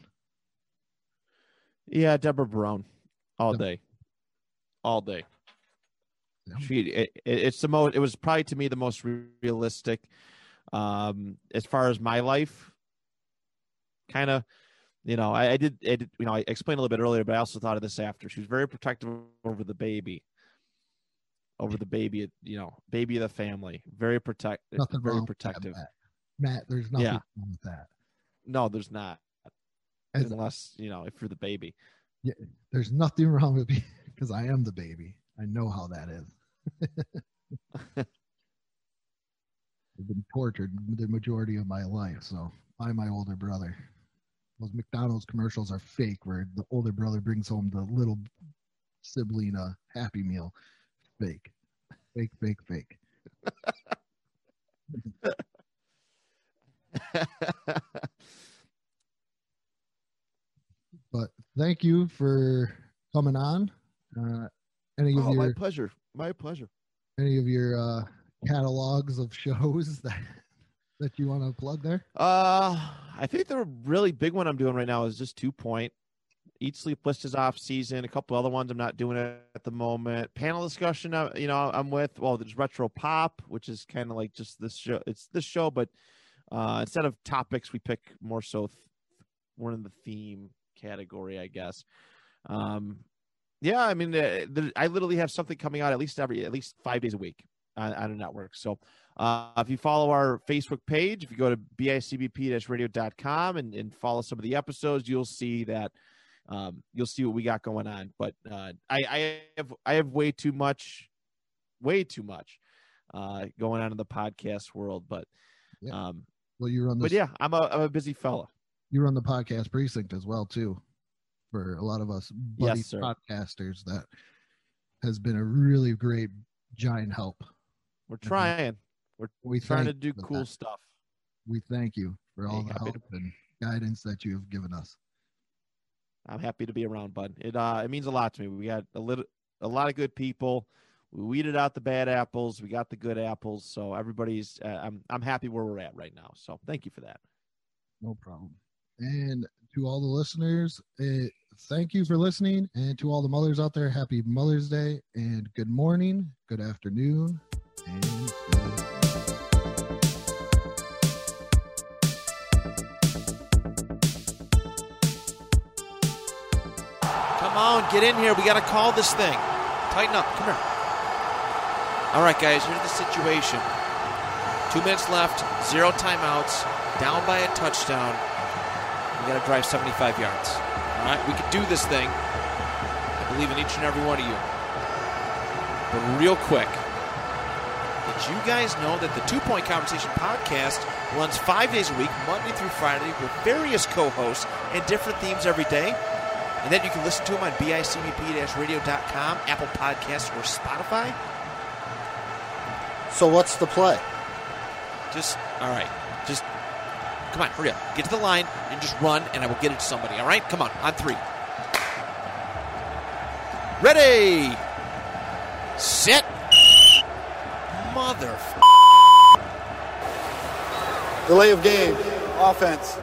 Yeah, Debra Barone, all day, all day. She, it, it- it's the most. It was probably to me the most realistic, um, as far as my life. Kind of, you know, I, I did, I did, you know, I explained a little bit earlier, but I also thought of this after. She was very protective over the baby, over the baby, you know, baby of the family. Very protect, Nothing very with that, protective. Matt. There's nothing Yeah. wrong with that. No, there's not, As- unless you know, if you're the baby. there's nothing wrong with me because I am the baby. I know how that is. I've been tortured the majority of my life, so by my older brother. Those McDonald's commercials are fake, where the older brother brings home the little sibling a Happy Meal. Fake, fake, fake, fake. But thank you for coming on. Uh, any of oh, my your pleasure. My pleasure. any of your uh, catalogs of shows that that you want to plug there? Uh, I think the really big one I'm doing right now is just two point. Eat Sleep List is off season. A couple other ones I'm not doing it at the moment. Panel discussion, uh, you know, I'm with. Well, there's Retro Pop, which is kind of like just this show. It's this show, but uh, instead of topics, we pick more so. Th- we're in the theme category, I guess. Um, yeah, I mean, uh, there, I literally have something coming out at least every at least five days a week on, on a network. So uh, if you follow our Facebook page, if you go to bicbp-radio.com and, and follow some of the episodes, you'll see that um, you'll see what we got going on. But uh, I, I have I have way too much, way too much uh, going on in the podcast world. But Yeah. um, Well, you run this. But yeah, I'm a I'm a busy fella. you run the podcast precinct as well too. For a lot of us buddy Yes, podcasters, that has been a really great giant help. We're trying. We're trying to do cool that. stuff. We thank you for all Hey, the help and guidance that you have given us. I'm happy to be around, bud. It uh it means a lot to me. We got a little a lot of good people. We weeded out the bad apples. We got the good apples. So everybody's uh, I'm I'm happy where we're at right now. So thank you for that. No problem. And to all the listeners, uh, thank you for listening. And to all the mothers out there, happy Mother's Day and good morning, good afternoon, and good Come on, get in here. We got to call this thing. Tighten up. Come here. All right, guys, here's the situation. Two minutes left, zero timeouts, down by a touchdown. We got to drive 75 yards. All right, we can do this thing. I believe in each and every one of you. But real quick, did you guys know that the Two Point Conversation podcast runs five days a week, Monday through Friday, with various co hosts and different themes every day? And then you can listen to them on bicbp-radio.com, Apple Podcasts, or Spotify. So what's the play? Just, all right, just, come on, hurry up. Get to the line and just run, and I will get it to somebody, all right? Come on, on three. Ready! set, Mother... Delay of game. Offense.